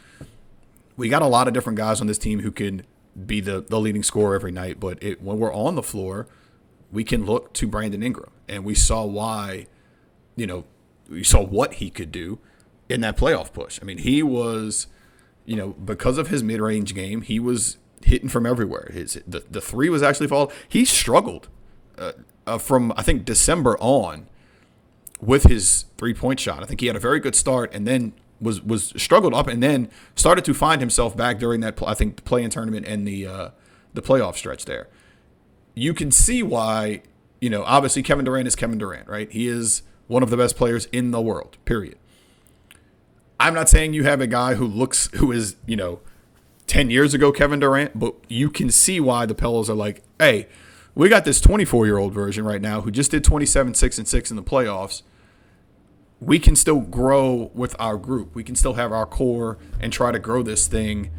we got a lot of different guys on this team who can be the, the leading scorer every night, but it, when we're on the floor, we can look to Brandon Ingram. And we saw why, you know, we saw what he could do in that playoff push. I mean, he was, you know, because of his mid range game, he was hitting from everywhere. His the, the three was actually fall. He struggled uh, uh, from I think December on with his three point shot. I think he had a very good start and then was was struggled up and then started to find himself back during that I think the play-in tournament and the uh, the playoff stretch there. You can see why you know obviously Kevin Durant is Kevin Durant, right? He is one of the best players in the world. Period. I'm not saying you have a guy who looks who is you know 10 years ago Kevin Durant, but you can see why the Pelicans are like, hey, we got this 24 year old version right now who just did 27, 6, and 6 in the playoffs. We can still grow with our group. We can still have our core and try to grow this thing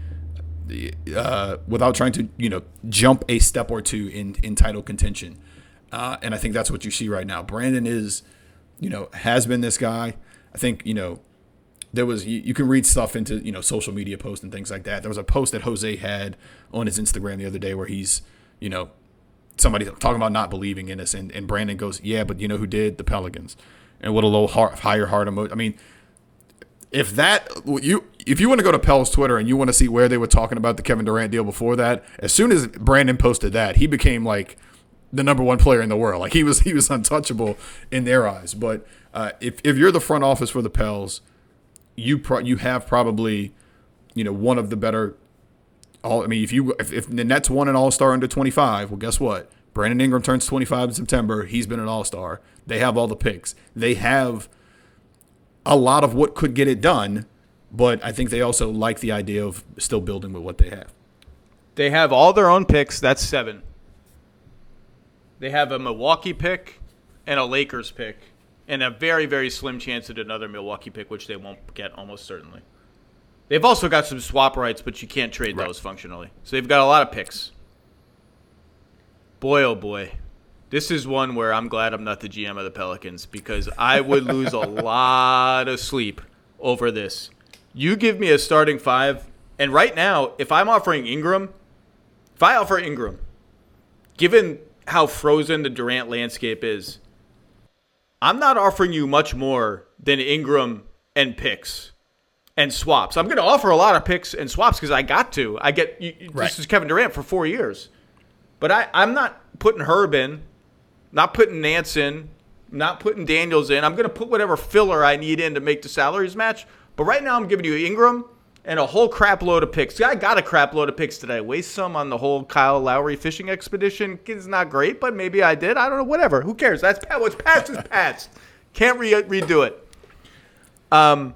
uh, without trying to, you know, jump a step or two in, in title contention. Uh, and I think that's what you see right now. Brandon is, you know, has been this guy. I think, you know, there was you, you, can read stuff into you know social media posts and things like that. There was a post that Jose had on his Instagram the other day where he's you know somebody talking about not believing in us, and, and Brandon goes, yeah, but you know who did the Pelicans, and what a little heart, higher heart emoji. I mean, if that you if you want to go to Pell's Twitter and you want to see where they were talking about the Kevin Durant deal before that, as soon as Brandon posted that, he became like the number one player in the world. Like he was he was untouchable in their eyes. But uh, if if you're the front office for the Pels you pro- you have probably you know one of the better all I mean if you if, if the Nets won an All-Star under 25, well guess what? Brandon Ingram turns 25 in September. He's been an All-Star. They have all the picks. They have a lot of what could get it done, but I think they also like the idea of still building with what they have. They have all their own picks. That's 7. They have a Milwaukee pick and a Lakers pick and a very, very slim chance at another Milwaukee pick, which they won't get almost certainly. They've also got some swap rights, but you can't trade right. those functionally. So they've got a lot of picks. Boy, oh boy. This is one where I'm glad I'm not the GM of the Pelicans because I would lose a [laughs] lot of sleep over this. You give me a starting five, and right now, if I'm offering Ingram, if I offer Ingram, given how frozen the Durant landscape is, I'm not offering you much more than Ingram and picks and swaps. I'm going to offer a lot of picks and swaps because I got to. I get you, right. this is Kevin Durant for four years, but I, I'm not putting Herb in, not putting Nance in, not putting Daniels in. I'm going to put whatever filler I need in to make the salaries match. But right now, I'm giving you Ingram and a whole crap load of picks. I got a crap load of picks today. Waste some on the whole Kyle Lowry fishing expedition. It's not great, but maybe I did. I don't know. Whatever. Who cares? That's what's past is past. Can't re- redo it. Um,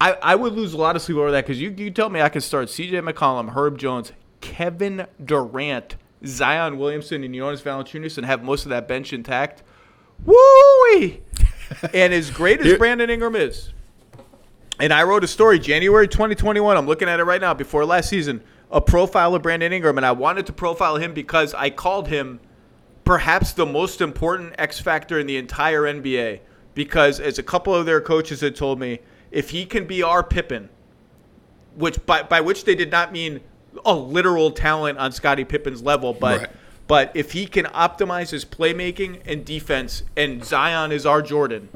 I I would lose a lot of sleep over that because you you tell me I could start C.J. McCollum, Herb Jones, Kevin Durant, Zion Williamson, and Jonas Valanciunas, and have most of that bench intact. Woo! [laughs] and as great as Brandon Ingram is, and I wrote a story January 2021. I'm looking at it right now before last season. A profile of Brandon Ingram, and I wanted to profile him because I called him perhaps the most important X factor in the entire NBA. Because as a couple of their coaches had told me, if he can be our Pippen, which by by which they did not mean a literal talent on Scottie Pippen's level, but right. but if he can optimize his playmaking and defense, and Zion is our Jordan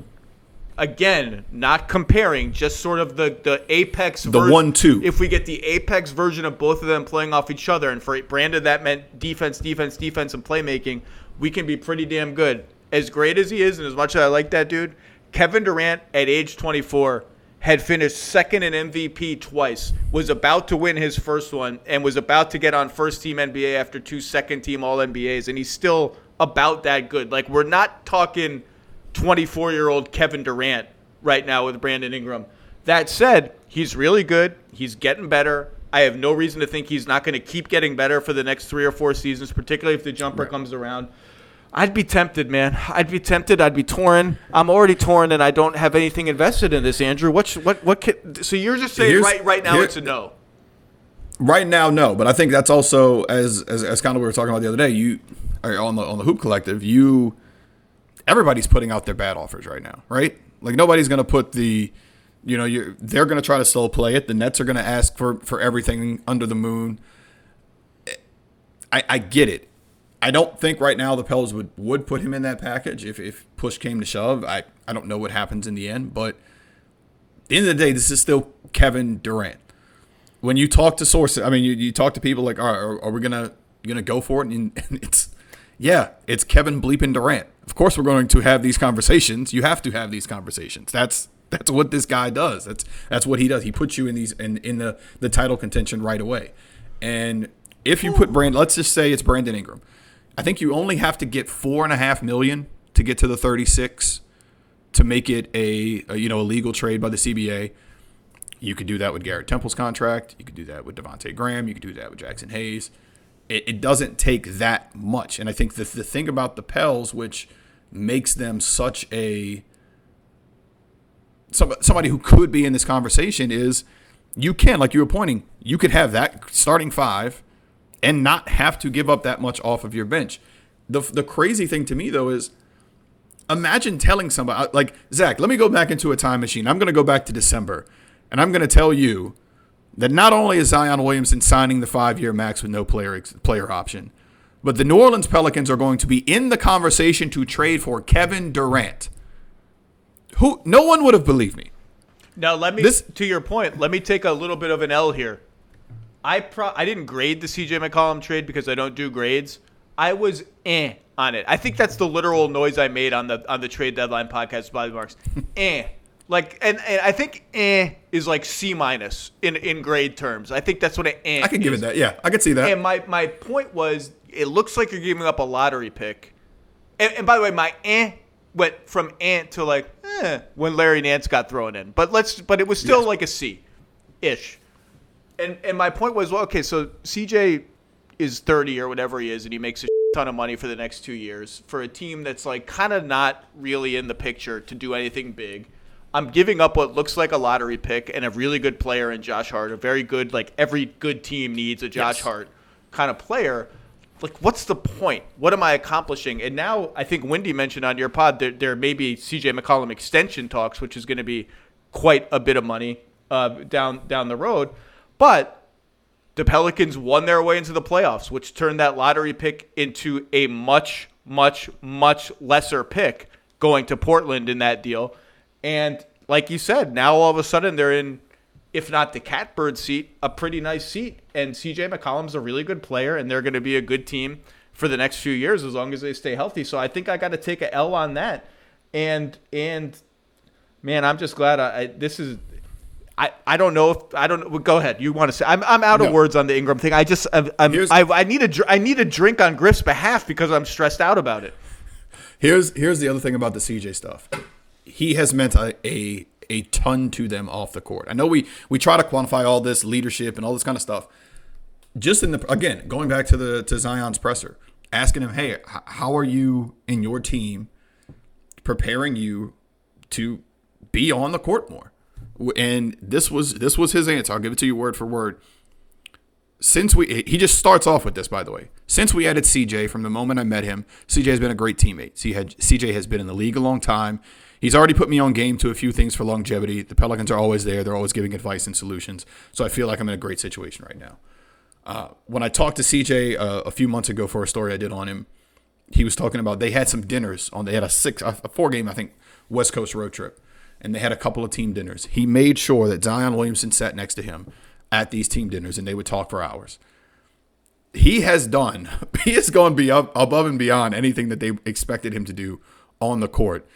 again, not comparing, just sort of the the apex. The one two. If we get the apex version of both of them playing off each other, and for Brandon that meant defense, defense, defense, and playmaking, we can be pretty damn good. As great as he is, and as much as I like that dude, Kevin Durant at age 24 had finished second in MVP twice, was about to win his first one, and was about to get on first team NBA after two second team All NBAs, and he's still about that good. Like we're not talking 24 year old Kevin Durant right now with Brandon Ingram. That said, he's really good. He's getting better. I have no reason to think he's not going to keep getting better for the next three or four seasons, particularly if the jumper comes around. I'd be tempted, man. I'd be tempted. I'd be torn. I'm already torn, and I don't have anything invested in this, Andrew. What? What? What? Can, so you're just saying Here's- right? Right now, here- it's a no. Right now, no, but I think that's also as as, as kind of we were talking about the other day. You on the on the hoop collective, you everybody's putting out their bad offers right now, right? Like nobody's going to put the, you know, you're they're going to try to slow play it. The Nets are going to ask for for everything under the moon. I I get it. I don't think right now the Pels would would put him in that package if if push came to shove. I I don't know what happens in the end, but at the end of the day, this is still Kevin Durant when you talk to sources, I mean, you, you talk to people like, are, are, are we gonna gonna go for it? And, and [laughs] it's yeah, it's Kevin bleeping Durant. Of course, we're going to have these conversations. You have to have these conversations. That's that's what this guy does. That's that's what he does. He puts you in these in, in the the title contention right away. And if you put Brand, let's just say it's Brandon Ingram. I think you only have to get four and a half million to get to the thirty six to make it a, a you know a legal trade by the CBA. You could do that with Garrett Temple's contract. You could do that with Devontae Graham. You could do that with Jaxson Hayes. It, it doesn't take that much. And I think the, the thing about the Pels, which makes them such a some, somebody who could be in this conversation, is you can, like you were pointing, you could have that starting five and not have to give up that much off of your bench. The, the crazy thing to me, though, is imagine telling somebody like Zach, let me go back into a time machine. I'm going to go back to December, and I'm going to tell you that not only is Zion Williamson signing the five-year max with no player player option, but the New Orleans Pelicans are going to be in the conversation to trade for Kevin Durant. Who no one would have believed me. Now let me This- to your point. Let me take a little bit of an L here. I pro I didn't grade the CJ McCollum trade because I don't do grades. I was eh on it. I think that's the literal noise I made on the on the trade deadline podcast by Marks. [laughs] eh. Like and, and I think eh is like C minus in in grade terms. I think that's what an eh I could give it that. Yeah, I could see that. And my, my point was, it looks like you're giving up a lottery pick. And, and by the way, my eh went from ant to like eh when Larry Nance got thrown in. But let's but it was still Yes. like a C, ish. And and my point was, well, okay, so CJ is 30 or whatever he is, and he makes a ton of money for the next two years for a team that's like kind of not really in the picture to do anything big. I'm giving up what looks like a lottery pick and a really good player in Josh Hart, a very good like every good team needs a Josh Yes. Hart kind of player. Like, what's the point? What am I accomplishing? And now I think Windy mentioned on your pod there, there may be CJ McCollum extension talks, which is going to be quite a bit of money uh, down down the road. But the Pelicans won their way into the playoffs, which turned that lottery pick into a much, much, much lesser pick going to Portland in that deal. And like you said, now all of a sudden they're in, if not the catbird seat, a pretty nice seat. And CJ McCollum's a really good player, and they're going to be a good team for the next few years as long as they stay healthy. So I think I got to take a L on that. And and man, I'm just glad I, I this is I, I don't know if I don't well, go ahead. You want to say I'm, I'm out of words on the Ingram thing. I just I'm, I'm, I, I need a dr- I need a drink on Griff's behalf because I'm stressed out about it. Here's here's the other thing about the CJ stuff. He has meant a, a a ton to them off the court. I know we we try to quantify all this leadership and all this kind of stuff. Just in the again, going back to the to Zion's presser, asking him, "Hey, how are you and your team preparing you to be on the court more?" And this was this was his answer. I'll give it to you word for word since we he just starts off with this by the way since we added cj from the moment i met him cj has been a great teammate cj has been in the league a long time he's already put me on game to a few things for longevity. The pelicans are always there. They're always giving advice and solutions. So i feel like i'm in a great situation right now. Uh, when i talked to cj uh, a few months ago for a story i did on him he was talking about they had some dinners on they had a six a four game i think west coast road trip. And they had a couple of team dinners. He made sure that zion williamson sat next to him at these team dinners and they would talk for hours. He has done [laughs] he has gone be up, above and beyond anything that they expected him to do on the court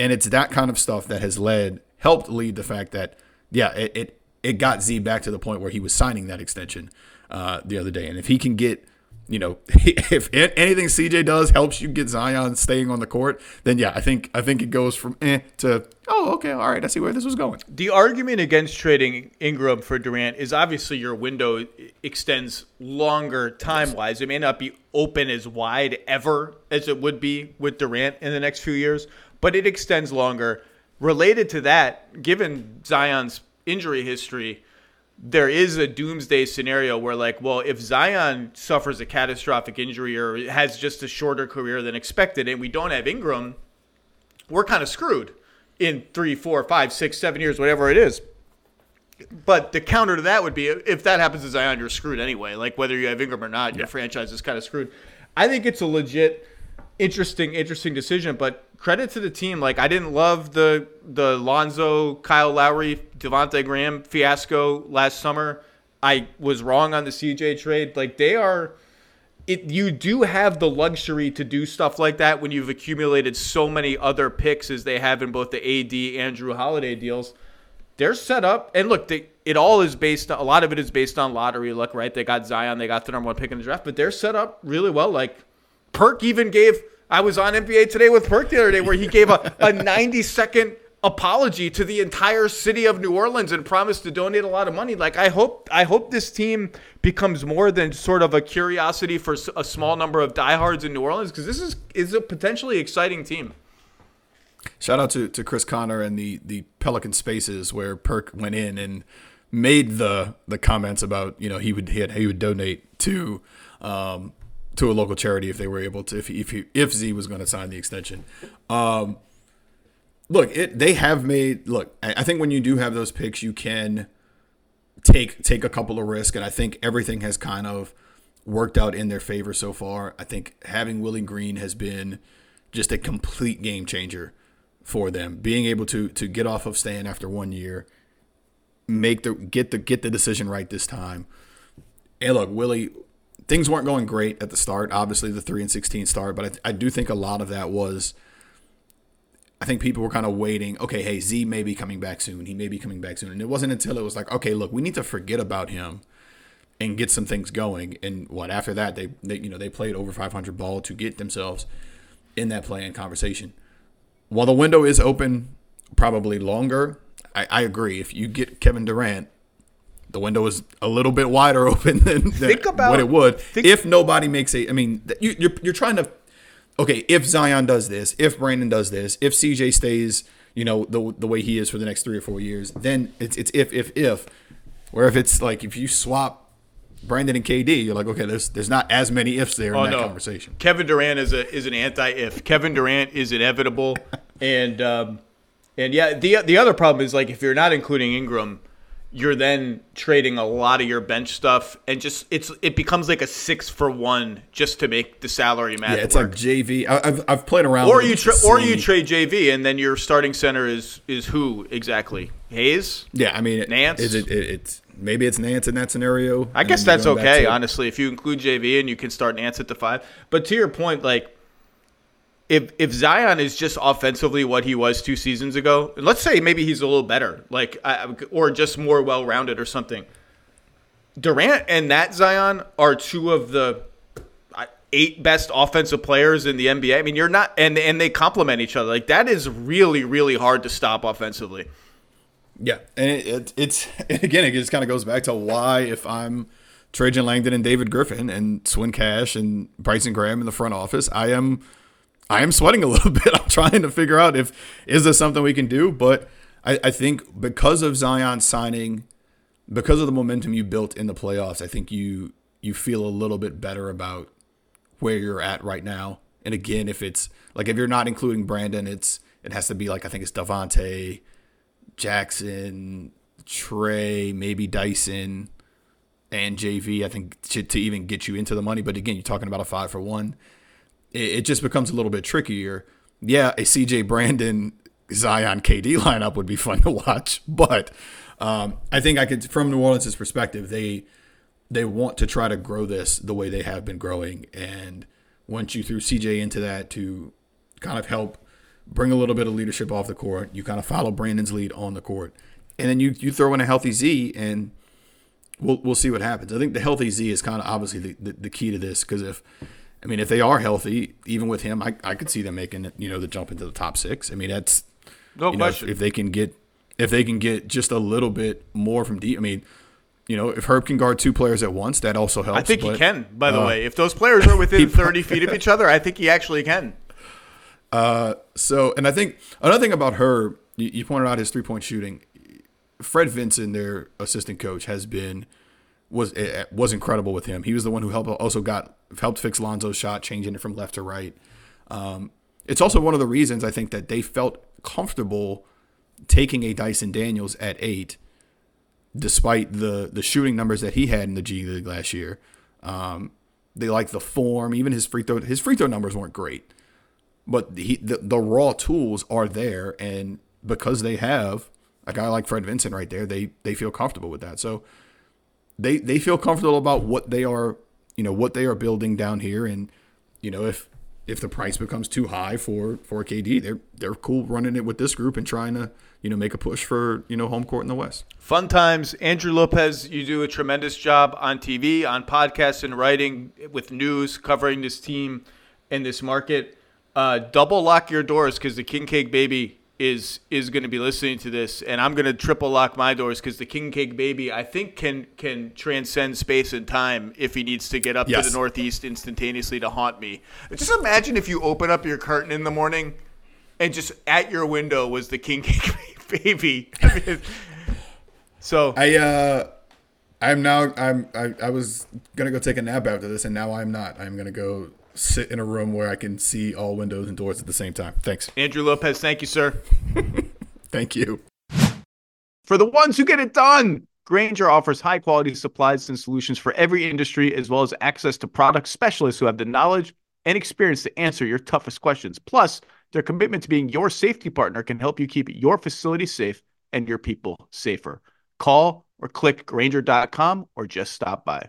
and it's that kind of stuff that has led helped lead the fact that yeah it it, it got z back to the point where he was signing that extension uh, the other day and if he can get you know, [laughs] if anything CJ does helps you get Zion staying on the court, then yeah, I think I think it goes from eh to oh okay, all right, I see where this was going. The argument against trading Ingram for Durant is obviously your window extends longer time wise. It may not be open as wide ever as it would be with Durant in the next few years, but it extends longer. Related to that, given Zion's injury history there is a doomsday scenario where like well if zion suffers a catastrophic injury or has just a shorter career than expected and we don't have ingram we're kind of screwed in three four five six seven years whatever it is. But the counter to that would be if that happens to zion you're screwed anyway. Like whether you have ingram or not your franchise is kind of screwed. I think it's a legit interesting interesting decision but credit to the team. Like I didn't love the the Lonzo, Kyle Lowry, Devonte Graham fiasco last summer. I was wrong on the CJ trade. Like they are it you do have the luxury to do stuff like that when you've accumulated so many other picks as they have in both the AD and Jrue Holiday deals. They're set up and look, they, it all is based on a lot of it is based on lottery luck, right? They got Zion, they got the number one pick in the draft, but they're set up really well. Like Perk even gave I was on NBA Today with Perk the other day where he gave a, a [laughs] 90 second apology to the entire city of New Orleans and promised to donate a lot of money. Like I hope I hope this team becomes more than sort of a curiosity for a small number of diehards in New Orleans because this is is a potentially exciting team. Shout out to, to Chris Connor and the the Pelican Spaces where Perk went in and made the the comments about you know he would he, had, he would donate to um, to a local charity if they were able to if if if Z was going to sign the extension. Um, look, it they have made look. I think when you do have those picks, you can take take a couple of risks, and I think everything has kind of worked out in their favor so far. I think having Willie Green has been just a complete game changer for them. Being able to to get off of Stan after one year, make the get the get the decision right this time. And look, Willie things weren't going great at the start. Obviously, the three and sixteen start, but I, I do think a lot of that was. I think people were kind of waiting. Okay, hey, Z may be coming back soon. He may be coming back soon, and it wasn't until it was like, okay, look, we need to forget about him and get some things going. And what after that, they, they you know they played over 500 ball to get themselves in that play-in conversation. While the window is open, probably longer. I, I agree. If you get Kevin Durant, the window is a little bit wider [laughs] open than, than about, what it would think, if nobody makes a. I mean, you, you're you're trying to. Okay, if Zion does this, if Brandon does this, if CJ stays, you know, the the way he is for the next three or four years, then it's it's if if if. Where if it's like if you swap Brandon and KD, you're like, okay, there's there's not as many ifs there oh, in that no. conversation. Kevin Durant is a is an anti if. Kevin Durant is inevitable, [laughs] and um, and yeah, the the other problem is like if you're not including Ingram you're then trading a lot of your bench stuff and just it's it becomes like a six for one just to make the salary match. Yeah, it's work. like JV. I, have I've played around. Or you tra- or you trade JV and then your starting center is is who exactly Hayes? Yeah, I mean Nance. Is it, it it's maybe it's Nance in that scenario. I guess that's okay, honestly. If you include JV and you can start Nance at the five. But to your point, like if if Zion is just offensively what he was two seasons ago, let's say maybe he's a little better, like or just more well rounded or something. Durant and that Zion are two of the uh, eight best offensive players in the NBA. I mean, you're not, and and they complement each other. Like that is really really hard to stop offensively. Yeah, and it, it, it's [laughs] again, it just kind of goes back to why if I'm Trajan Langdon and David Griffin and Swin Cash and Bryson Graham in the front office, I am I am sweating a [laughs] little bit. I'm trying to figure out if is this something we can do. But I, I think because of Zion signing, because of the momentum you built in the playoffs, I think you you feel a little bit better about where you're at right now. And again, if it's like if you're not including Brandon, it's it has to be like I think it's Devonte, Jaxson, Trey, maybe Dyson, and JV. I think to, to even get you into the money. But again, you're talking about a five for one it, it just becomes a little bit trickier. Yeah, a CJ Brandon Zion KD [laughs] lineup would be fun to watch, but um, I think I could, from New Orleans' perspective, they they want to try to grow this the way they have been growing, and once you threw CJ into that to kind of help bring a little bit of leadership off the court, you kind of follow Brandon's lead on the court, and then you you throw in a healthy Z, and we'll we'll see what happens. I think the healthy Z is kind of obviously the, the, the key to this because if I mean if they are healthy, even with him, I, I could see them making you know the jump into the top six. I mean that's No you know, if, question. if they can get if they can get just a little bit more from deep. I mean, you know, if Herb can guard two players at once, that also helps. I think he can. By the uh, way, if those players are within [laughs] 30 feet of each other, I think he actually can. Uh, So, and I think another thing about Herb, you, you pointed out his three point shooting. Fred Vinson, their assistant coach, has been was eh, was incredible with him. He was the one who helped also got helped fix Lonzo's shot, changing it from left to right. Um, it's also one of the reasons I think that they felt comfortable taking a Dyson Daniels at eight, despite the the shooting numbers that he had in the G League last year. Um, they like the form, even his free throw. His free throw numbers weren't great, but he, the the raw tools are there, and because they have a guy like Fred Vinson right there, they they feel comfortable with that. So they they feel comfortable about what they are, you know, what they are building down here, and you know if if the price becomes too high for for KD, they're they're cool running it with this group and trying to you know make a push for you know home court in the West. Fun times. Andrew Lopez, you do a tremendous job on TV, on podcasts, and writing with news covering this team and this market. Uh, double lock your doors because the King Cake Baby is is going to be listening to this, and I'm going to triple lock my doors because the King Cake Baby, I think, can can transcend space and time if he needs to get up Yes. to the Northeast instantaneously to haunt me. Just imagine if you open up your curtain in the morning and just at your window was the King [laughs] Cake Baby. I [laughs] mean, so I uh I'm now I'm I, I was gonna go take a nap after this and now I'm not. I'm gonna go sit in a room where I can see all windows and doors at the same time. Thanks. Andrew Lopez, thank you, sir. [laughs] Thank you. For the ones who get it done, Grainger offers high quality supplies and solutions for every industry, as well as access to product specialists who have the knowledge and experience to answer your toughest questions. Plus, their commitment to being your safety partner can help you keep your facility safe and your people safer. Call or click Grainger.com or just stop by.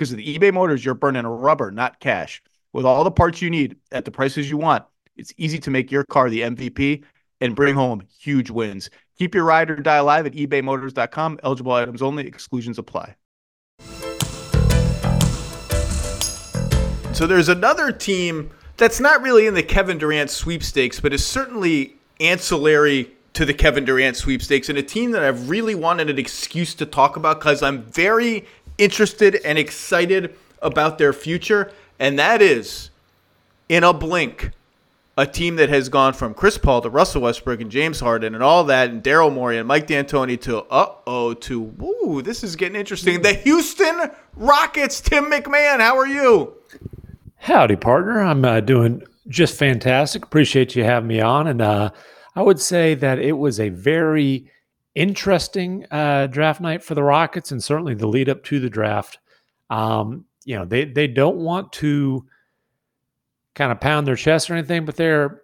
Because with eBay Motors, you're burning rubber, not cash. With all the parts you need at the prices you want, it's easy to make your car the MVP and bring home huge wins. Keep your ride or die alive at ebaymotors.com. Eligible items only, exclusions apply. So there's another team that's not really in the Kevin Durant sweepstakes, but is certainly ancillary to the Kevin Durant sweepstakes, and a team that I've really wanted an excuse to talk about because I'm very interested and excited about their future, and that is in a blink. A team that has gone from Chris Paul to Russell Westbrook and James Harden and all that, and Daryl Morey and Mike D'Antoni to uh oh to woo, this is getting interesting. The Houston Rockets, Tim MacMahon, how are you? Howdy, partner. I'm uh, doing just fantastic. Appreciate you having me on. And uh, I would say that it was a very interesting uh, draft night for the Rockets, and certainly the lead up to the draft. Um, you know, they they don't want to kind of pound their chest or anything, but they're,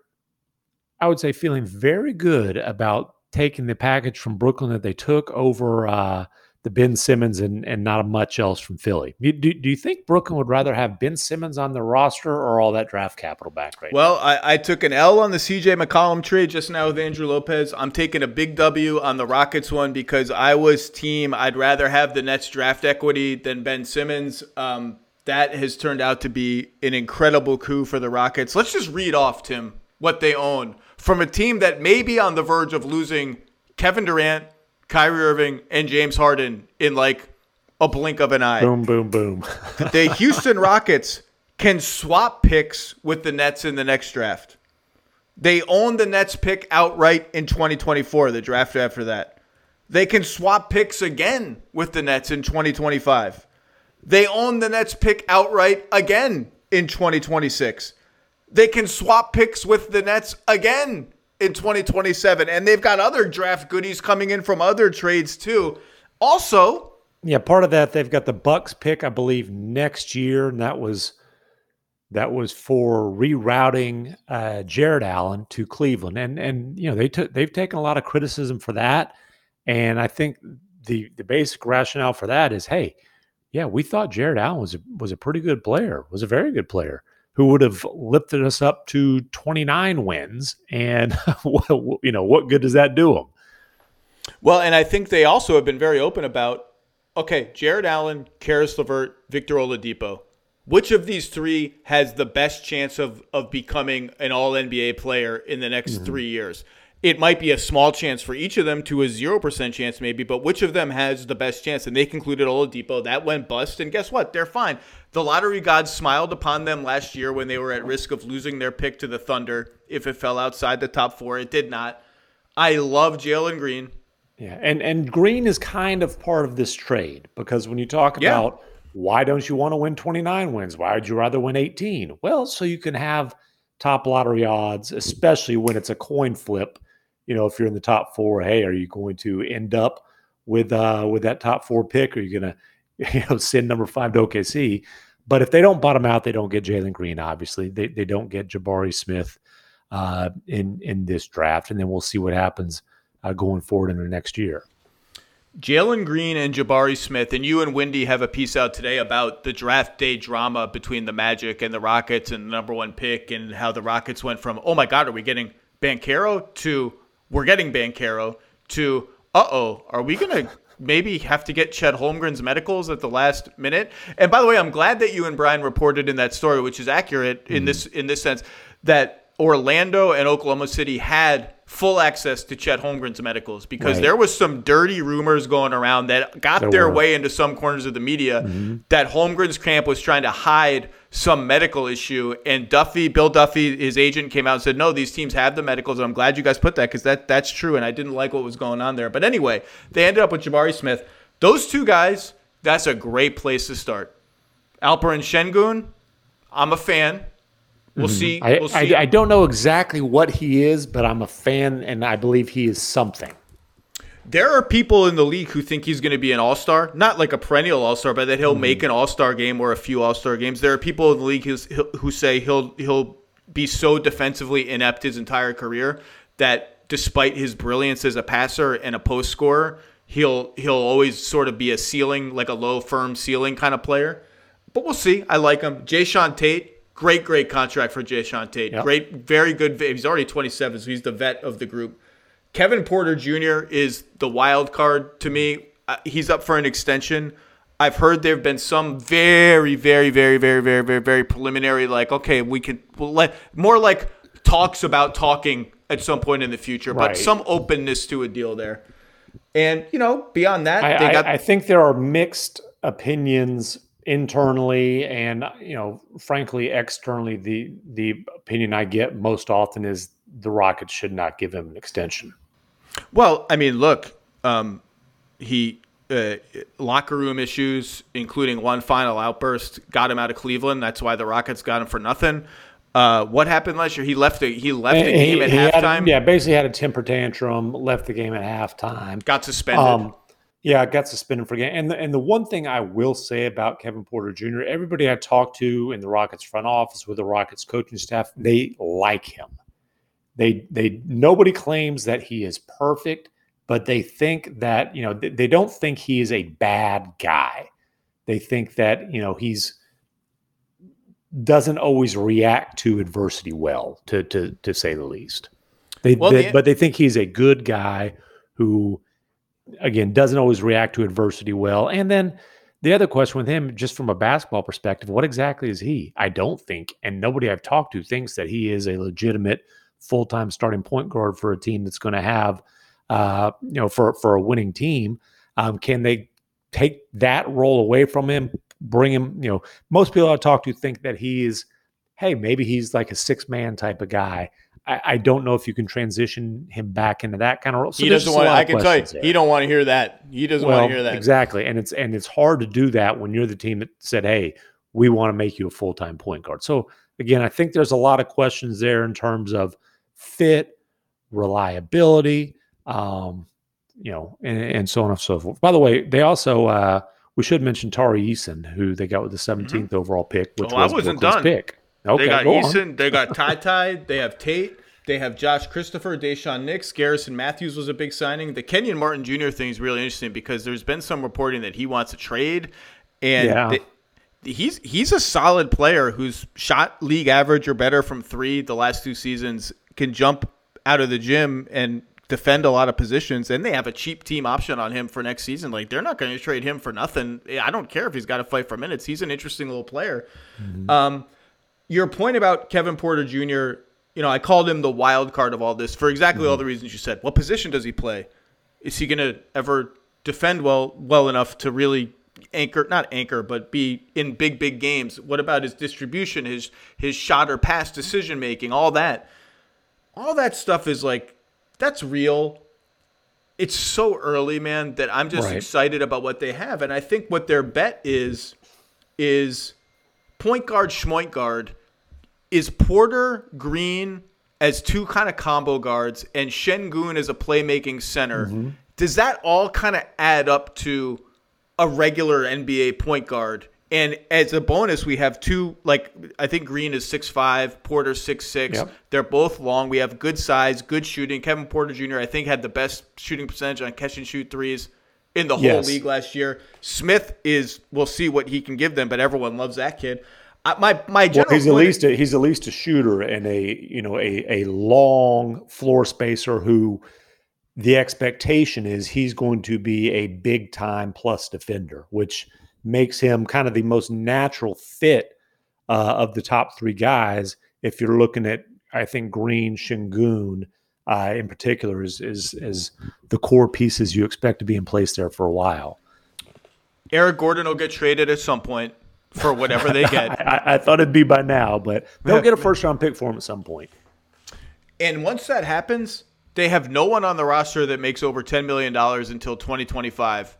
I would say, feeling very good about taking the package from Brooklyn that they took over uh, the Ben Simmons and, and not much else from Philly. Do, do, you think Brooklyn would rather have Ben Simmons on the roster or all that draft capital back right? Well, I, I took an L on the CJ McCollum trade just now with Andrew Lopez. I'm taking a big W on the Rockets one because I was team. I'd rather have the Nets draft equity than Ben Simmons. Um, that has turned out to be an incredible coup for the Rockets. Let's just read off, Tim, what they own from a team that may be on the verge of losing Kevin Durant, Kyrie Irving, and James Harden in like a blink of an eye Boom, boom, boom. [laughs] the Houston Rockets can swap picks with the Nets in the next draft. They own the Nets pick outright in 2024, the draft after that. They can swap picks again with the Nets in 2025. They own the Nets pick outright again in 2026. They can swap picks with the Nets again in 2027. And they've got other draft goodies coming in from other trades too. Also, Yeah, part of that they've got the Bucks pick, I believe, next year, and that was that was for rerouting uh, Jarrett Allen to Cleveland, and and you know they took they've taken a lot of criticism for that, and I think the the basic rationale for that is, hey, yeah, we thought Jarrett Allen was a, was a pretty good player, was a very good player who would have lifted us up to 29 wins, and [laughs] you know what good does that do them? Well, and I think they also have been very open about okay, Jarrett Allen, Caris LeVert, Victor Oladipo. Which of these three has the best chance of, of becoming an all NBA player in the next mm-hmm. three years? It might be a small chance for each of them to a 0% chance, maybe, but which of them has the best chance? And they concluded Oladipo. That went bust. And guess what? They're fine. The lottery gods smiled upon them last year when they were at risk of losing their pick to the Thunder if it fell outside the top four. It did not. I love Jalen Green. Yeah, and and Green is kind of part of this trade because when you talk yeah. about why don't you want to win 29 wins? Why would you rather win 18? Well, so you can have top lottery odds, especially when it's a coin flip. You know, if you're in the top four, hey, are you going to end up with uh with that top four pick? Or are you gonna [laughs] you know send number five to OKC? But if they don't bottom out, they don't get Jalen Green. Obviously, they they don't get Jabari Smith uh, in in this draft, and then we'll see what happens uh, going forward in the next year. Jalen Green and Jabari Smith, and you and Windy have a piece out today about the draft day drama between the Magic and the Rockets and the number one pick, and how the Rockets went from, oh my God, are we getting Banchero to we're getting Banchero to, uh oh, are we going to maybe have to get Chet Holmgren's medicals at the last minute? And by the way, I'm glad that you and Brian reported in that story, which is accurate in mm-hmm. this in this sense, that Orlando and Oklahoma City had full access to Chet Holmgren's medicals because right. there was some dirty rumors going around that got there their were. way into some corners of the media mm-hmm. that Holmgren's camp was trying to hide some medical issue and Duffy, Bill Duffy, his agent came out and said, "No, these teams have the medicals." And I'm glad you guys put that because that that's true and I didn't like what was going on there. But anyway, they ended up with Jabari Smith. Those two guys, that's a great place to start. Alperen Sengun, I'm a fan. We'll mm-hmm. see. We'll see. I, I, don't know exactly what he is, but I'm a fan, and I believe he is something. There are people in the league who think he's going to be an all star, not like a perennial all star, but that he'll mm-hmm. make an all star game or a few all star games. There are people in the league who, who say he'll he'll be so defensively inept his entire career that despite his brilliance as a passer and a post scorer, he'll he'll always sort of be a ceiling, like a low firm ceiling kind of player. But we'll see. I like him. Jae'Sean Tate Great, great contract for Jae'Sean Tate. Yep. Great, very good. He's already 27, so he's the vet of the group. Kevin Porter Jr. is the wild card to me. Uh, he's up for an extension. I've heard there have been some very, very, very, very, very, very, very preliminary, like, okay, we can, we'll let, more like talks about talking at some point in the future, right. but some openness to a deal there. And, you know, beyond that, I, got- I, I think there are mixed opinions internally and you know frankly externally the the opinion i get most often is the rockets should not give him an extension well i mean look um, he uh, locker room issues including one final outburst got him out of cleveland that's why the rockets got him for nothing uh, what happened last year? He left the he left the game at halftime. Had, yeah, basically had a temper tantrum, left the game at halftime, got suspended. Um, yeah, got suspended for game. And the, and the one thing I will say about Kevin Porter Jr., everybody I talked to in the Rockets front office with the Rockets coaching staff, they like him. They they nobody claims that he is perfect, but they think that you know they, they don't think he is a bad guy. They think that you know he's doesn't always react to adversity well, to to to say the least. They, well, they, the, but they think he's a good guy who again, doesn't always react to adversity well. And then the other question with him, just from a basketball perspective, what exactly is he? I don't think, and nobody I've talked to thinks that he is a legitimate full time starting point guard for a team that's going to have, uh, you know, for for a winning team. Um, can they take that role away from him? Bring him, you know, most people I talk to think that he is, hey, maybe he's like a six man type of guy. I, I, don't know if you can transition him back into that kind of role. So he doesn't want. I can tell you, there. he don't want to hear that. He doesn't well, want to hear that. Exactly, and it's and it's hard to do that when you're the team that said, "Hey, we want to make you a full time point guard." So again, I think there's a lot of questions there in terms of fit, reliability, um, you know, and, and, so on and so forth. By the way, they also uh, we should mention Tari Eason, who they got with the 17th mm-hmm. overall pick, which oh, was I wasn't Brooklyn's done. pick. Okay, they got Eason, they got [laughs] Ty Ty, they have Tate, they have Josh Christopher, Daishen Nix, Garrison Matthews was a big signing. The Kenyon Martin Jr. thing is really interesting because there's been some reporting that he wants to trade, and yeah. they, he's he's a solid player who's shot league average or better from three the last two seasons, can jump out of the gym and defend a lot of positions, and they have a cheap team option on him for next season. Like they're not going to trade him for nothing. I don't care if he's got to fight for minutes. He's an interesting little player. Mm-hmm. Um, your point about Kevin Porter Jr. You know, I called him the wild card of all this for exactly mm-hmm. all the reasons you said. What position does he play? Is he going to ever defend well well enough to really anchor not anchor but be in big big games what about his distribution his his shot or pass decision making all that all that stuff is like that's real. It's so early, man, that I'm just right. excited about what they have. And I think what their bet is is point guard, schmoint guard, is Porter Green as two kind of combo guards and Sengun as a playmaking center. Mm-hmm. Does that all kind of add up to a regular NBA point guard? And as a bonus, we have two. Like I think Green is six five, Porter six six. Yep. They're both long. We have good size, good shooting. Kevin Porter Jr. I think had the best shooting percentage on catch and shoot threes in the whole yes. league last year. Smith is. We'll see what he can give them, but everyone loves that kid. my my well, he's at least a, he's at least a shooter and a you know a a long floor spacer who the expectation is he's going to be a big time plus defender, which makes him kind of the most natural fit uh, of the top three guys. If you're looking at, I think Green, Sengun uh, in particular, is is is the core pieces you expect to be in place there for a while. Eric Gordon will get traded at some point for whatever they get. [laughs] I, I, thought it'd be by now, but they'll get a [laughs] first round pick for him at some point. And once that happens, they have no one on the roster that makes over $10 million until 2025.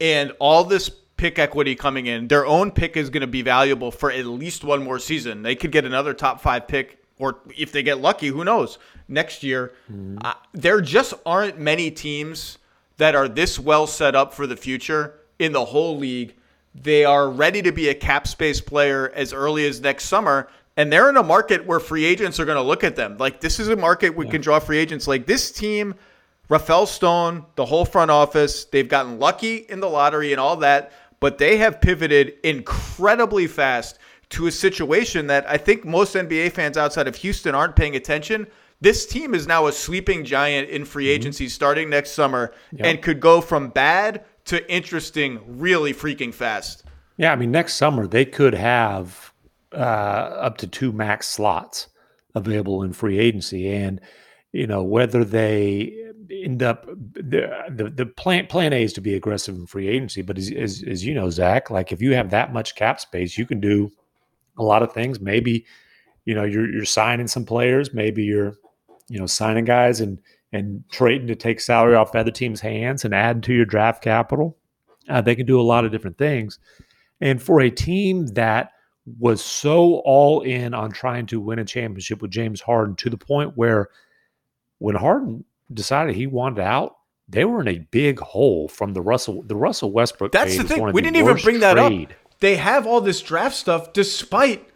And all this pick equity coming in. Their own pick is going to be valuable for at least one more season. They could get another top five pick, or if they get lucky, who knows, next year. Mm-hmm. Uh, there just aren't many teams that are this well set up for the future in the whole league. They are ready to be a cap space player as early as next summer. And they're in a market where free agents are going to look at them. Like, this is a market we yeah. can draw free agents. Like, this team, Rafael Stone, the whole front office, they've gotten lucky in the lottery and all that but they have pivoted incredibly fast to a situation that I think most NBA fans outside of Houston aren't paying attention. This team is now a sleeping giant in free mm-hmm. agency starting next summer yep. and could go from bad to interesting really freaking fast. Yeah, I mean, next summer they could have uh, up to two max slots available in free agency. And, you know, whether they end up the the, the plan plan A is to be aggressive in free agency, but as, as, as you know, Zach, like if you have that much cap space, you can do a lot of things. Maybe you know you're you're signing some players, maybe you're you know signing guys and and trading to take salary off other teams' hands and add to your draft capital. Uh, they can do a lot of different things, and for a team that was so all in on trying to win a championship with James Harden to the point where when Harden decided he wanted out, they were in a big hole from the Russell the Russell Westbrook. That's the thing. We didn't even bring that trade. up. They have all this draft stuff despite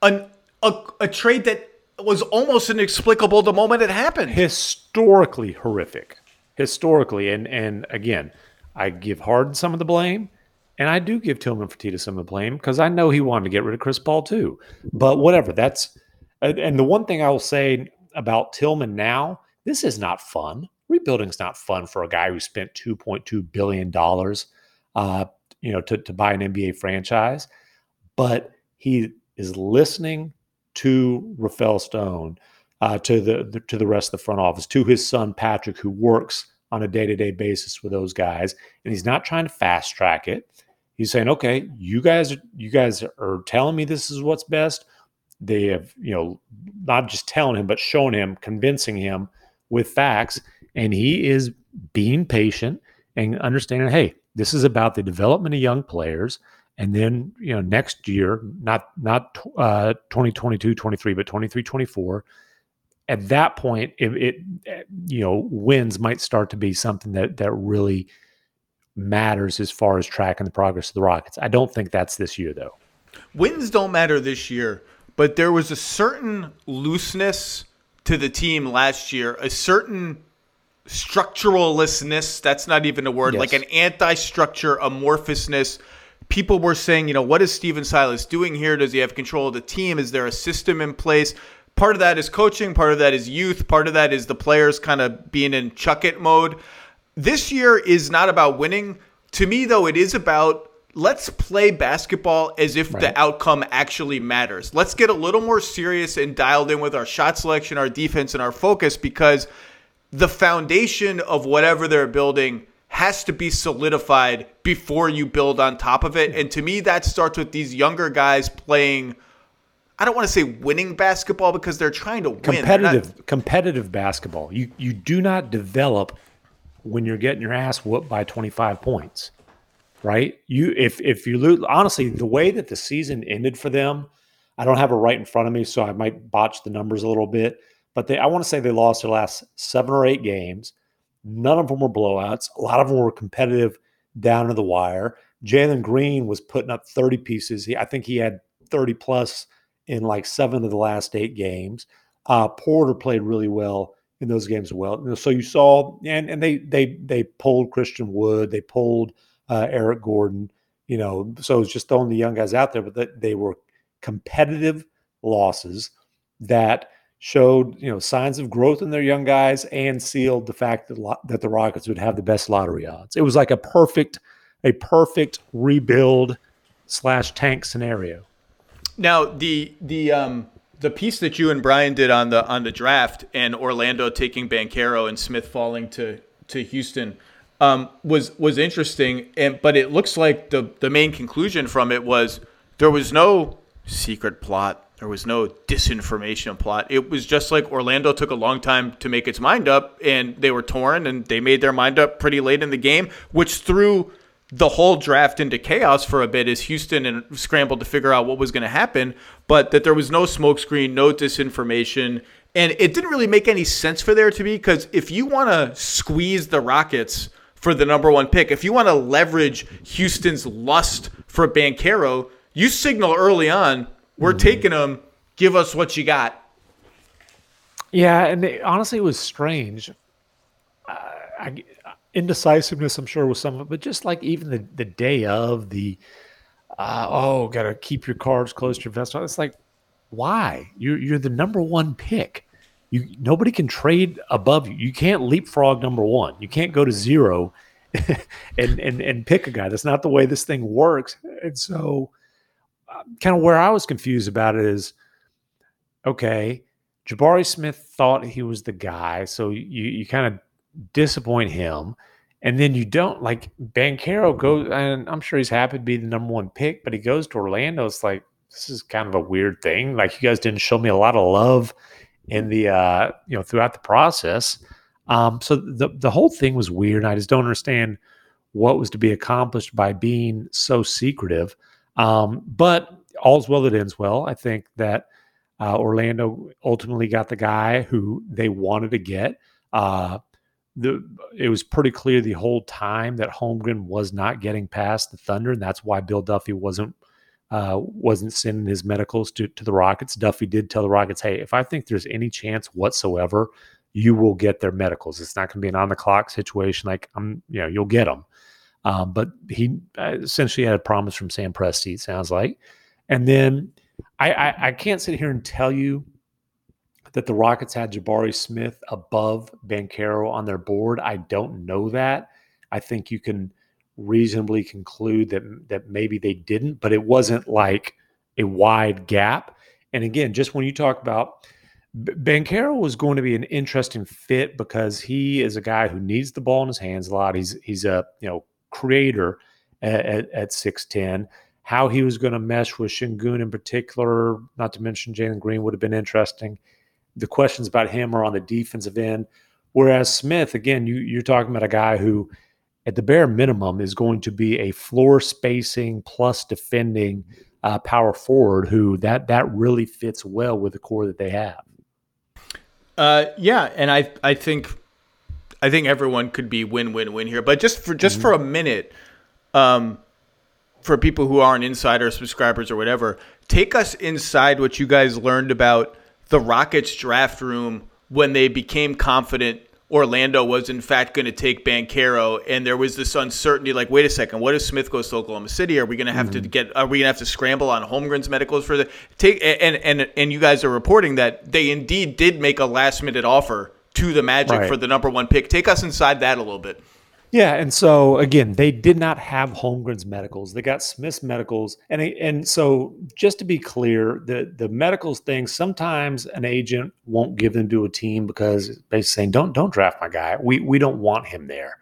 an a, a trade that was almost inexplicable the moment it happened. Historically horrific. Historically, and and again, I give Harden some of the blame, and I do give Tillman Fertitta some of the blame because I know he wanted to get rid of Chris Paul too. But whatever. That's and the one thing I will say about Tillman now this is not fun. Rebuilding's not fun for a guy who spent $2.2 billion uh, you know, to, to buy an NBA franchise. But he is listening to Rafael Stone, uh, to the, the, to the rest of the front office, to his son Patrick, who works on a day to day basis with those guys, and he's not trying to fast track it. He's saying, "Okay, you guys, you guys are telling me this is what's best." They have, you know, not just telling him, but showing him, convincing him with facts and he is being patient and understanding hey this is about the development of young players and then you know next year not not uh 2022 23 but 23 24 at that point it, it you know wins might start to be something that that really matters as far as tracking the progress of the Rockets. I don't think that's this year though. Wins don't matter this year, but there was a certain looseness to the team last year, a certain structuralistness. That's not even a word, Yes. like an anti structure amorphousness. People were saying, you know, what is Stephen Silas doing here? Does he have control of the team? Is there a system in place? Part of that is coaching, part of that is youth, part of that is the players kind of being in chuck it mode. This year is not about winning. To me, though, it is about let's play basketball as if the outcome actually matters. Let's get a little more serious and dialed in with our shot selection, our defense, and our focus because the foundation of whatever they're building has to be solidified before you build on top of it. And to me, that starts with these younger guys playing. I don't want to say winning basketball because they're trying to win. They're not- competitive competitive basketball. You you do not develop when you're getting your ass whooped by 25 points. Right? You if if you lose honestly, the way that the season ended for them, I don't have it right in front of me, so I might botch the numbers a little bit. But they I want to say they lost their last seven or eight games. None of them were blowouts. A lot of them were competitive down to the wire. Jalen Green was putting up 30 pieces. He, I think he had 30 plus in like seven of the last eight games. Uh, Porter played really well in those games as well. So you saw, and and they they they pulled Christian Wood, they pulled uh, Eric Gordon. You know, so it's just throwing the young guys out there, but they were competitive losses that showed you know signs of growth in their young guys and sealed the fact that lo- that the Rockets would have the best lottery odds. It was like a perfect a perfect rebuild slash tank scenario. Now the the um the piece that you and Brian did on the on the draft and Orlando taking Banchero and Smith falling to to Houston um, was was interesting. And but it looks like the the main conclusion from it was there was no secret plot. There was no disinformation plot. It was just like Orlando took a long time to make its mind up, and they were torn, and they made their mind up pretty late in the game, which threw the whole draft into chaos for a bit as Houston and scrambled to figure out what was going to happen, but that there was no smokescreen, no disinformation, and it didn't really make any sense for there to be because if you want to squeeze the Rockets for the number one pick, if you want to leverage Houston's lust for Banchero, you signal early on, we're taking him. Give us what you got. Yeah, and honestly, it was strange. Uh, I, indecisiveness, I'm sure, was some of it, but just like even the, the day of the, uh, oh, got to keep your cards close to your vest. It's like, why? You're you're the number one pick. You nobody can trade above you. You can't leapfrog number one. You can't go to zero [laughs] and and and pick a guy. That's not the way this thing works. And so, uh, kind of where I was confused about it is, okay, Jabari Smith thought he was the guy, so you you kind of disappoint him, and then you don't like Banchero goes, and I'm sure he's happy to be the number one pick, but he goes to Orlando. It's like this is kind of a weird thing. Like you guys didn't show me a lot of love in the uh, you know throughout the process. Um, so the the whole thing was weird. I just don't understand what was to be accomplished by being so secretive. Um, but all's well that ends well. I think that uh, Orlando ultimately got the guy who they wanted to get. Uh, the it was pretty clear the whole time that Holmgren was not getting past the Thunder, and that's why Bill Duffy wasn't uh, wasn't sending his medicals to, to the Rockets. Duffy did tell the Rockets, "Hey, if I think there's any chance whatsoever, you will get their medicals. It's not going to be an on the clock situation. Like I'm, you know, you'll get them." Um, but he uh, essentially had a promise from Sam Presti. It sounds like, and then I, I I can't sit here and tell you that the Rockets had Jabari Smith above Banchero on their board. I don't know that. I think you can reasonably conclude that that maybe they didn't, but it wasn't like a wide gap. And again, just when you talk about Banchero was going to be an interesting fit because he is a guy who needs the ball in his hands a lot. He's he's a you know creator at, at six ten. How he was going to mesh with Sengun in particular, not to mention Jalen Green, would have been interesting. The questions about him are on the defensive end. Whereas Smith, again, you, you're talking about a guy who, at the bare minimum, is going to be a floor spacing plus defending uh, power forward. Who that that really fits well with the core that they have. Uh, yeah, and I I think I think everyone could be win win win here. But just for just for a minute, um, for people who aren't insider subscribers or whatever, take us inside what you guys learned about the Rockets draft room when they became confident Orlando was in fact going to take Banchero, and there was this uncertainty. Like, wait a second, what if Smith goes to Oklahoma City? Are we going to have Mm-hmm. to get? Are we going to have to scramble on Holmgren's medicals for the take? And and and you guys are reporting that they indeed did make a last minute offer to the Magic Right. for the number one pick. Take us inside that a little bit. Yeah, and so again, they did not have Holmgren's medicals. They got Smith's medicals, and and so just to be clear, the the medicals thing. Sometimes an agent won't give them to a team because basically saying, "Don't don't draft my guy. We we don't want him there."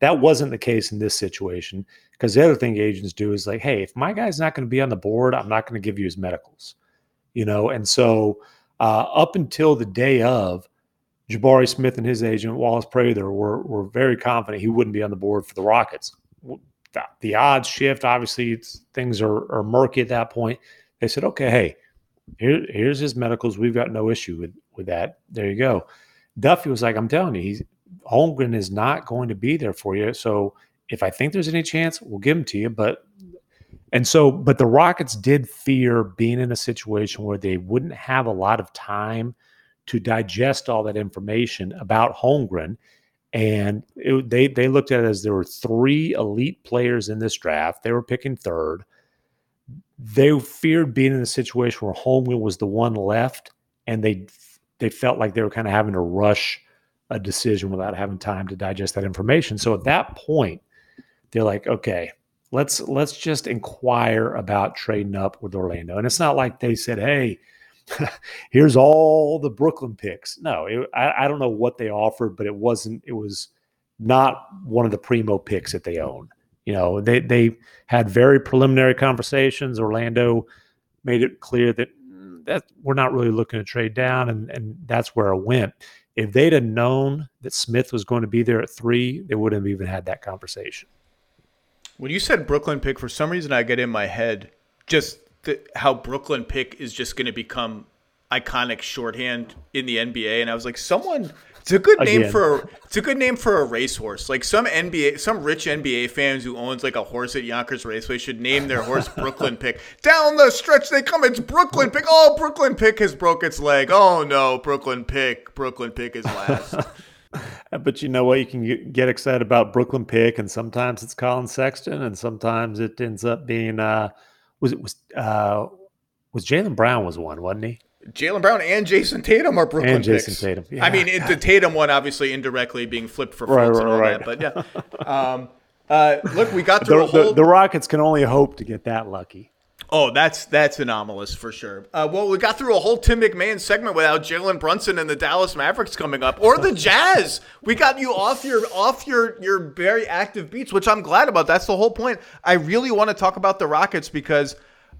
That wasn't the case in this situation because the other thing agents do is like, "Hey, if my guy's not going to be on the board, I'm not going to give you his medicals," you know. And so uh, up until the day of, Jabari Smith and his agent Wallace Prather were were very confident he wouldn't be on the board for the Rockets. The, the odds shift. Obviously, things are, are murky at that point. They said, "Okay, hey, here, here's his medicals. We've got no issue with with that. There you go." Duffy was like, "I'm telling you, he's Holmgren is not going to be there for you. So if I think there's any chance, we'll give him to you." But and so, but the Rockets did fear being in a situation where they wouldn't have a lot of time to digest all that information about Holmgren. And it, they they looked at it as there were three elite players in this draft. They were picking third. They feared being in a situation where Holmgren was the one left, and they they felt like they were kind of having to rush a decision without having time to digest that information. So at that point, they're like, okay, let's let's just inquire about trading up with Orlando. And it's not like they said, hey, [laughs] here's all the Brooklyn picks. No, it, I, I don't know what they offered, but it wasn't. It was not one of the primo picks that they own. You know, they they had very preliminary conversations. Orlando made it clear that mm, that we're not really looking to trade down, and and that's where it went. If they'd have known that Smith was going to be there at three, they wouldn't have even had that conversation. When you said Brooklyn pick, for some reason I get in my head just the, how Brooklyn pick is just going to become iconic shorthand in the NBA, and I was like, someone. It's a good name Again. for a, it's a good name for a racehorse. Like some NBA, some rich NBA fans who owns like a horse at Yonkers Raceway should name their horse [laughs] Brooklyn Pick. Down the stretch they come. It's Brooklyn Pick. Oh, Brooklyn Pick has broke its leg. Oh no, Brooklyn Pick. Brooklyn Pick is last. [laughs] But you know what? You can get- get excited about Brooklyn pick, and sometimes it's Collin Sexton, and sometimes it ends up being uh, was it was uh, was Jaylen Brown was one, wasn't he? Jaylen Brown and Jayson Tatum are Brooklyn And Jayson picks. Tatum. I mean, Yeah, it, the Tatum one obviously indirectly being flipped for Right, floats and all right, that, but yeah. Um, uh, look, we got [laughs] through The, a whole. the, the Rockets can only hope to get that lucky. Oh, that's that's anomalous for sure. Uh, well, we got through a whole Tim MacMahon segment without Jalen Brunson and the Dallas Mavericks coming up, or the Jazz. We got you off your off your your very active beats, which I'm glad about. That's the whole point. I really want to talk about the Rockets because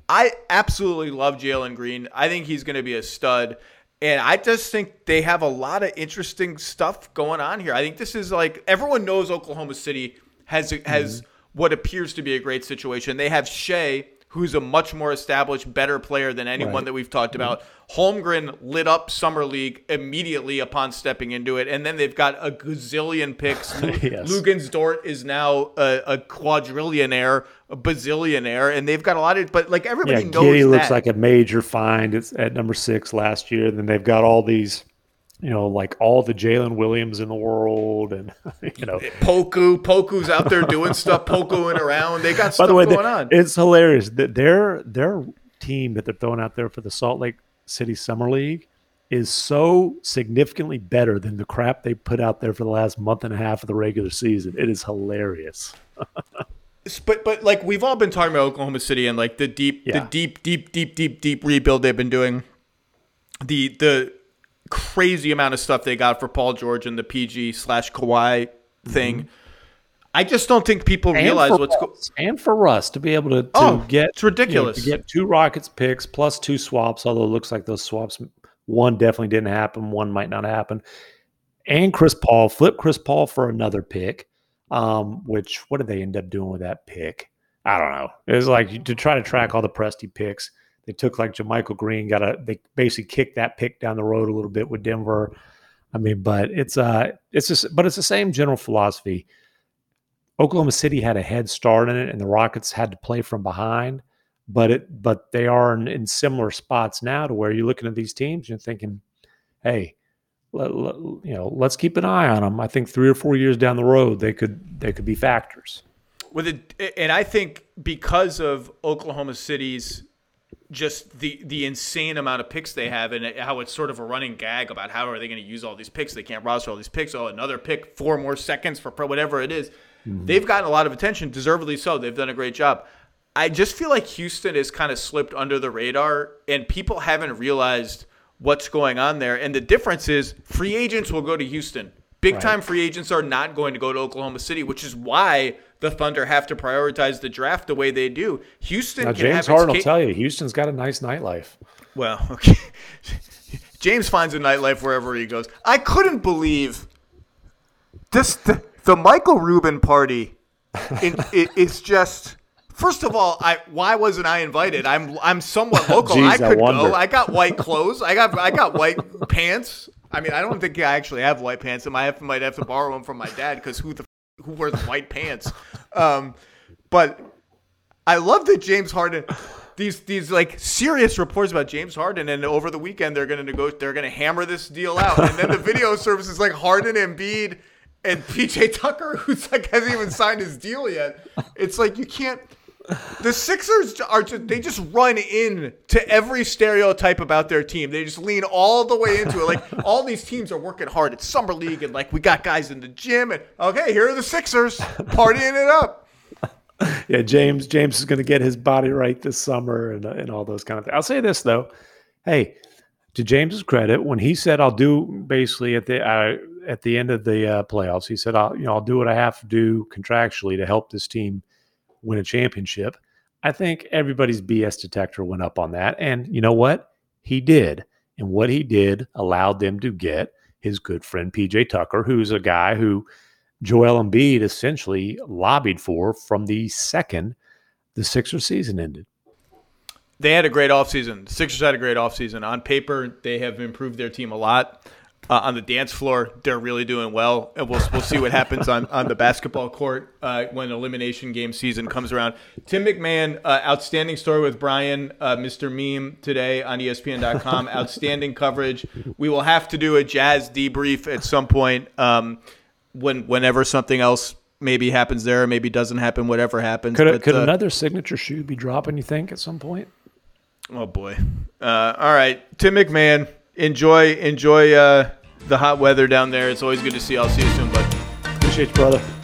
I absolutely love Jalen Green. I think he's going to be a stud. And I just think they have a lot of interesting stuff going on here. I think this is like everyone knows Oklahoma City has has what appears to be a great situation. They have Shai, who's a much more established, better player than anyone Right. that we've talked about. Holmgren lit up summer league immediately upon stepping into it, and then they've got a gazillion picks. [laughs] Yes. Luguentz Dort is now a, a quadrillionaire, a bazillionaire, and they've got a lot of. But like Yeah, everybody knows Giddey looks that. like a major find. It's at number six last year. And then they've got all these, you know, like all the Jalen Williams in the world, and [laughs] you know, Poku, Poku's out there doing stuff, Pokuing around. They got [laughs] stuff the way, going they- on. it's hilarious that their their team that they're throwing out there for the Salt Lake City Summer League is so significantly better than the crap they put out there for the last month and a half of the regular season. It is hilarious. but but like we've all been talking about Oklahoma City and like the deep, the deep, deep, deep, deep, deep rebuild they've been doing. The the crazy amount of stuff they got for Paul George and the PG slash Kawhi thing. I just don't think people realize and for what's going. And for Russ to be able to, to Oh, get it's ridiculous. you know, to get two Rockets picks plus two swaps, although it looks like those swaps one definitely didn't happen, one might not happen. And Chris Paul, flip Chris Paul for another pick. Um, which what did they end up doing with that pick? I don't know. It was like to try to track all the Presti picks. They took like JaMychal Green, got a they basically kicked that pick down the road a little bit with Denver. I mean, but it's uh it's just but it's the same general philosophy. Oklahoma City had a head start in it, and the Rockets had to play from behind. But it but they are in, in similar spots now to where you're looking at these teams you're thinking, hey, let, let, you know, let's keep an eye on them. I think three or four years down the road, they could they could be factors. With it, and I think because of Oklahoma City's just the the insane amount of picks they have and how it's sort of a running gag about how are they going to use all these picks? They can't roster all these picks. Oh, another pick, four more seconds for pro, whatever it is. Mm-hmm. They've gotten a lot of attention, deservedly so. They've done a great job. I just feel like Houston has kind of slipped under the radar, and people haven't realized what's going on there. And the difference is free agents will go to Houston. Big time right. free agents are not going to go to Oklahoma City, which is why the Thunder have to prioritize the draft the way they do. Houston. Now, James Harden will tell you, Houston's got a nice nightlife. Well, [laughs] okay. James finds a nightlife wherever he goes. I couldn't believe this. The, the Michael Rubin party. It, it, it's just First of all, I why wasn't I invited? I'm I'm somewhat [laughs] local. Jeez, I could I go. I got white clothes. I got I got white pants. I mean, I don't think I actually have white pants. I might have, might have to borrow them from my dad because who the who wears white pants? Um, but I love that James Harden. These these like serious reports about James Harden, and over the weekend they're going to go. They're to hammer this deal out, and then the video [laughs] service is like Harden, and Embiid, and PJ Tucker, who's like hasn't even signed his deal yet. It's like you can't the Sixers are just, they just run in to every stereotype about their team. They just lean all the way into it. Like [laughs] all these teams are working hard. at summer league and like we got guys in the gym and okay, here are the Sixers partying it up. [laughs] Yeah, James James is going to get his body right this summer and and all those kind of things. I'll say this though. Hey, to James's credit, when he said I'll do basically at the uh, at the end of the uh, playoffs, he said I'll you know I'll do what I have to do contractually to help this team win a championship. I think everybody's BS detector went up on that. And you know what? He did. And what he did allowed them to get his good friend PJ Tucker, who's a guy who Joel Embiid essentially lobbied for from the second the Sixers season ended. They had a great offseason. The Sixers had a great offseason. On paper, they have improved their team a lot uh, on the dance floor, they're really doing well, and we'll we'll see what happens on, on the basketball court uh, when elimination game season comes around. Tim MacMahon, uh, outstanding story with Brian, uh, Mr. Meme today on ESPN.com. [laughs] outstanding coverage. We will have to do a Jazz debrief at some point um, when whenever something else maybe happens there, maybe doesn't happen, whatever happens. Could, but, could uh, another signature shoe be dropping? You think at some point? Oh boy! Uh, all right, Tim MacMahon enjoy enjoy uh, the hot weather down there. It's always good to see. you. I'll see you soon, bud. Appreciate you, brother.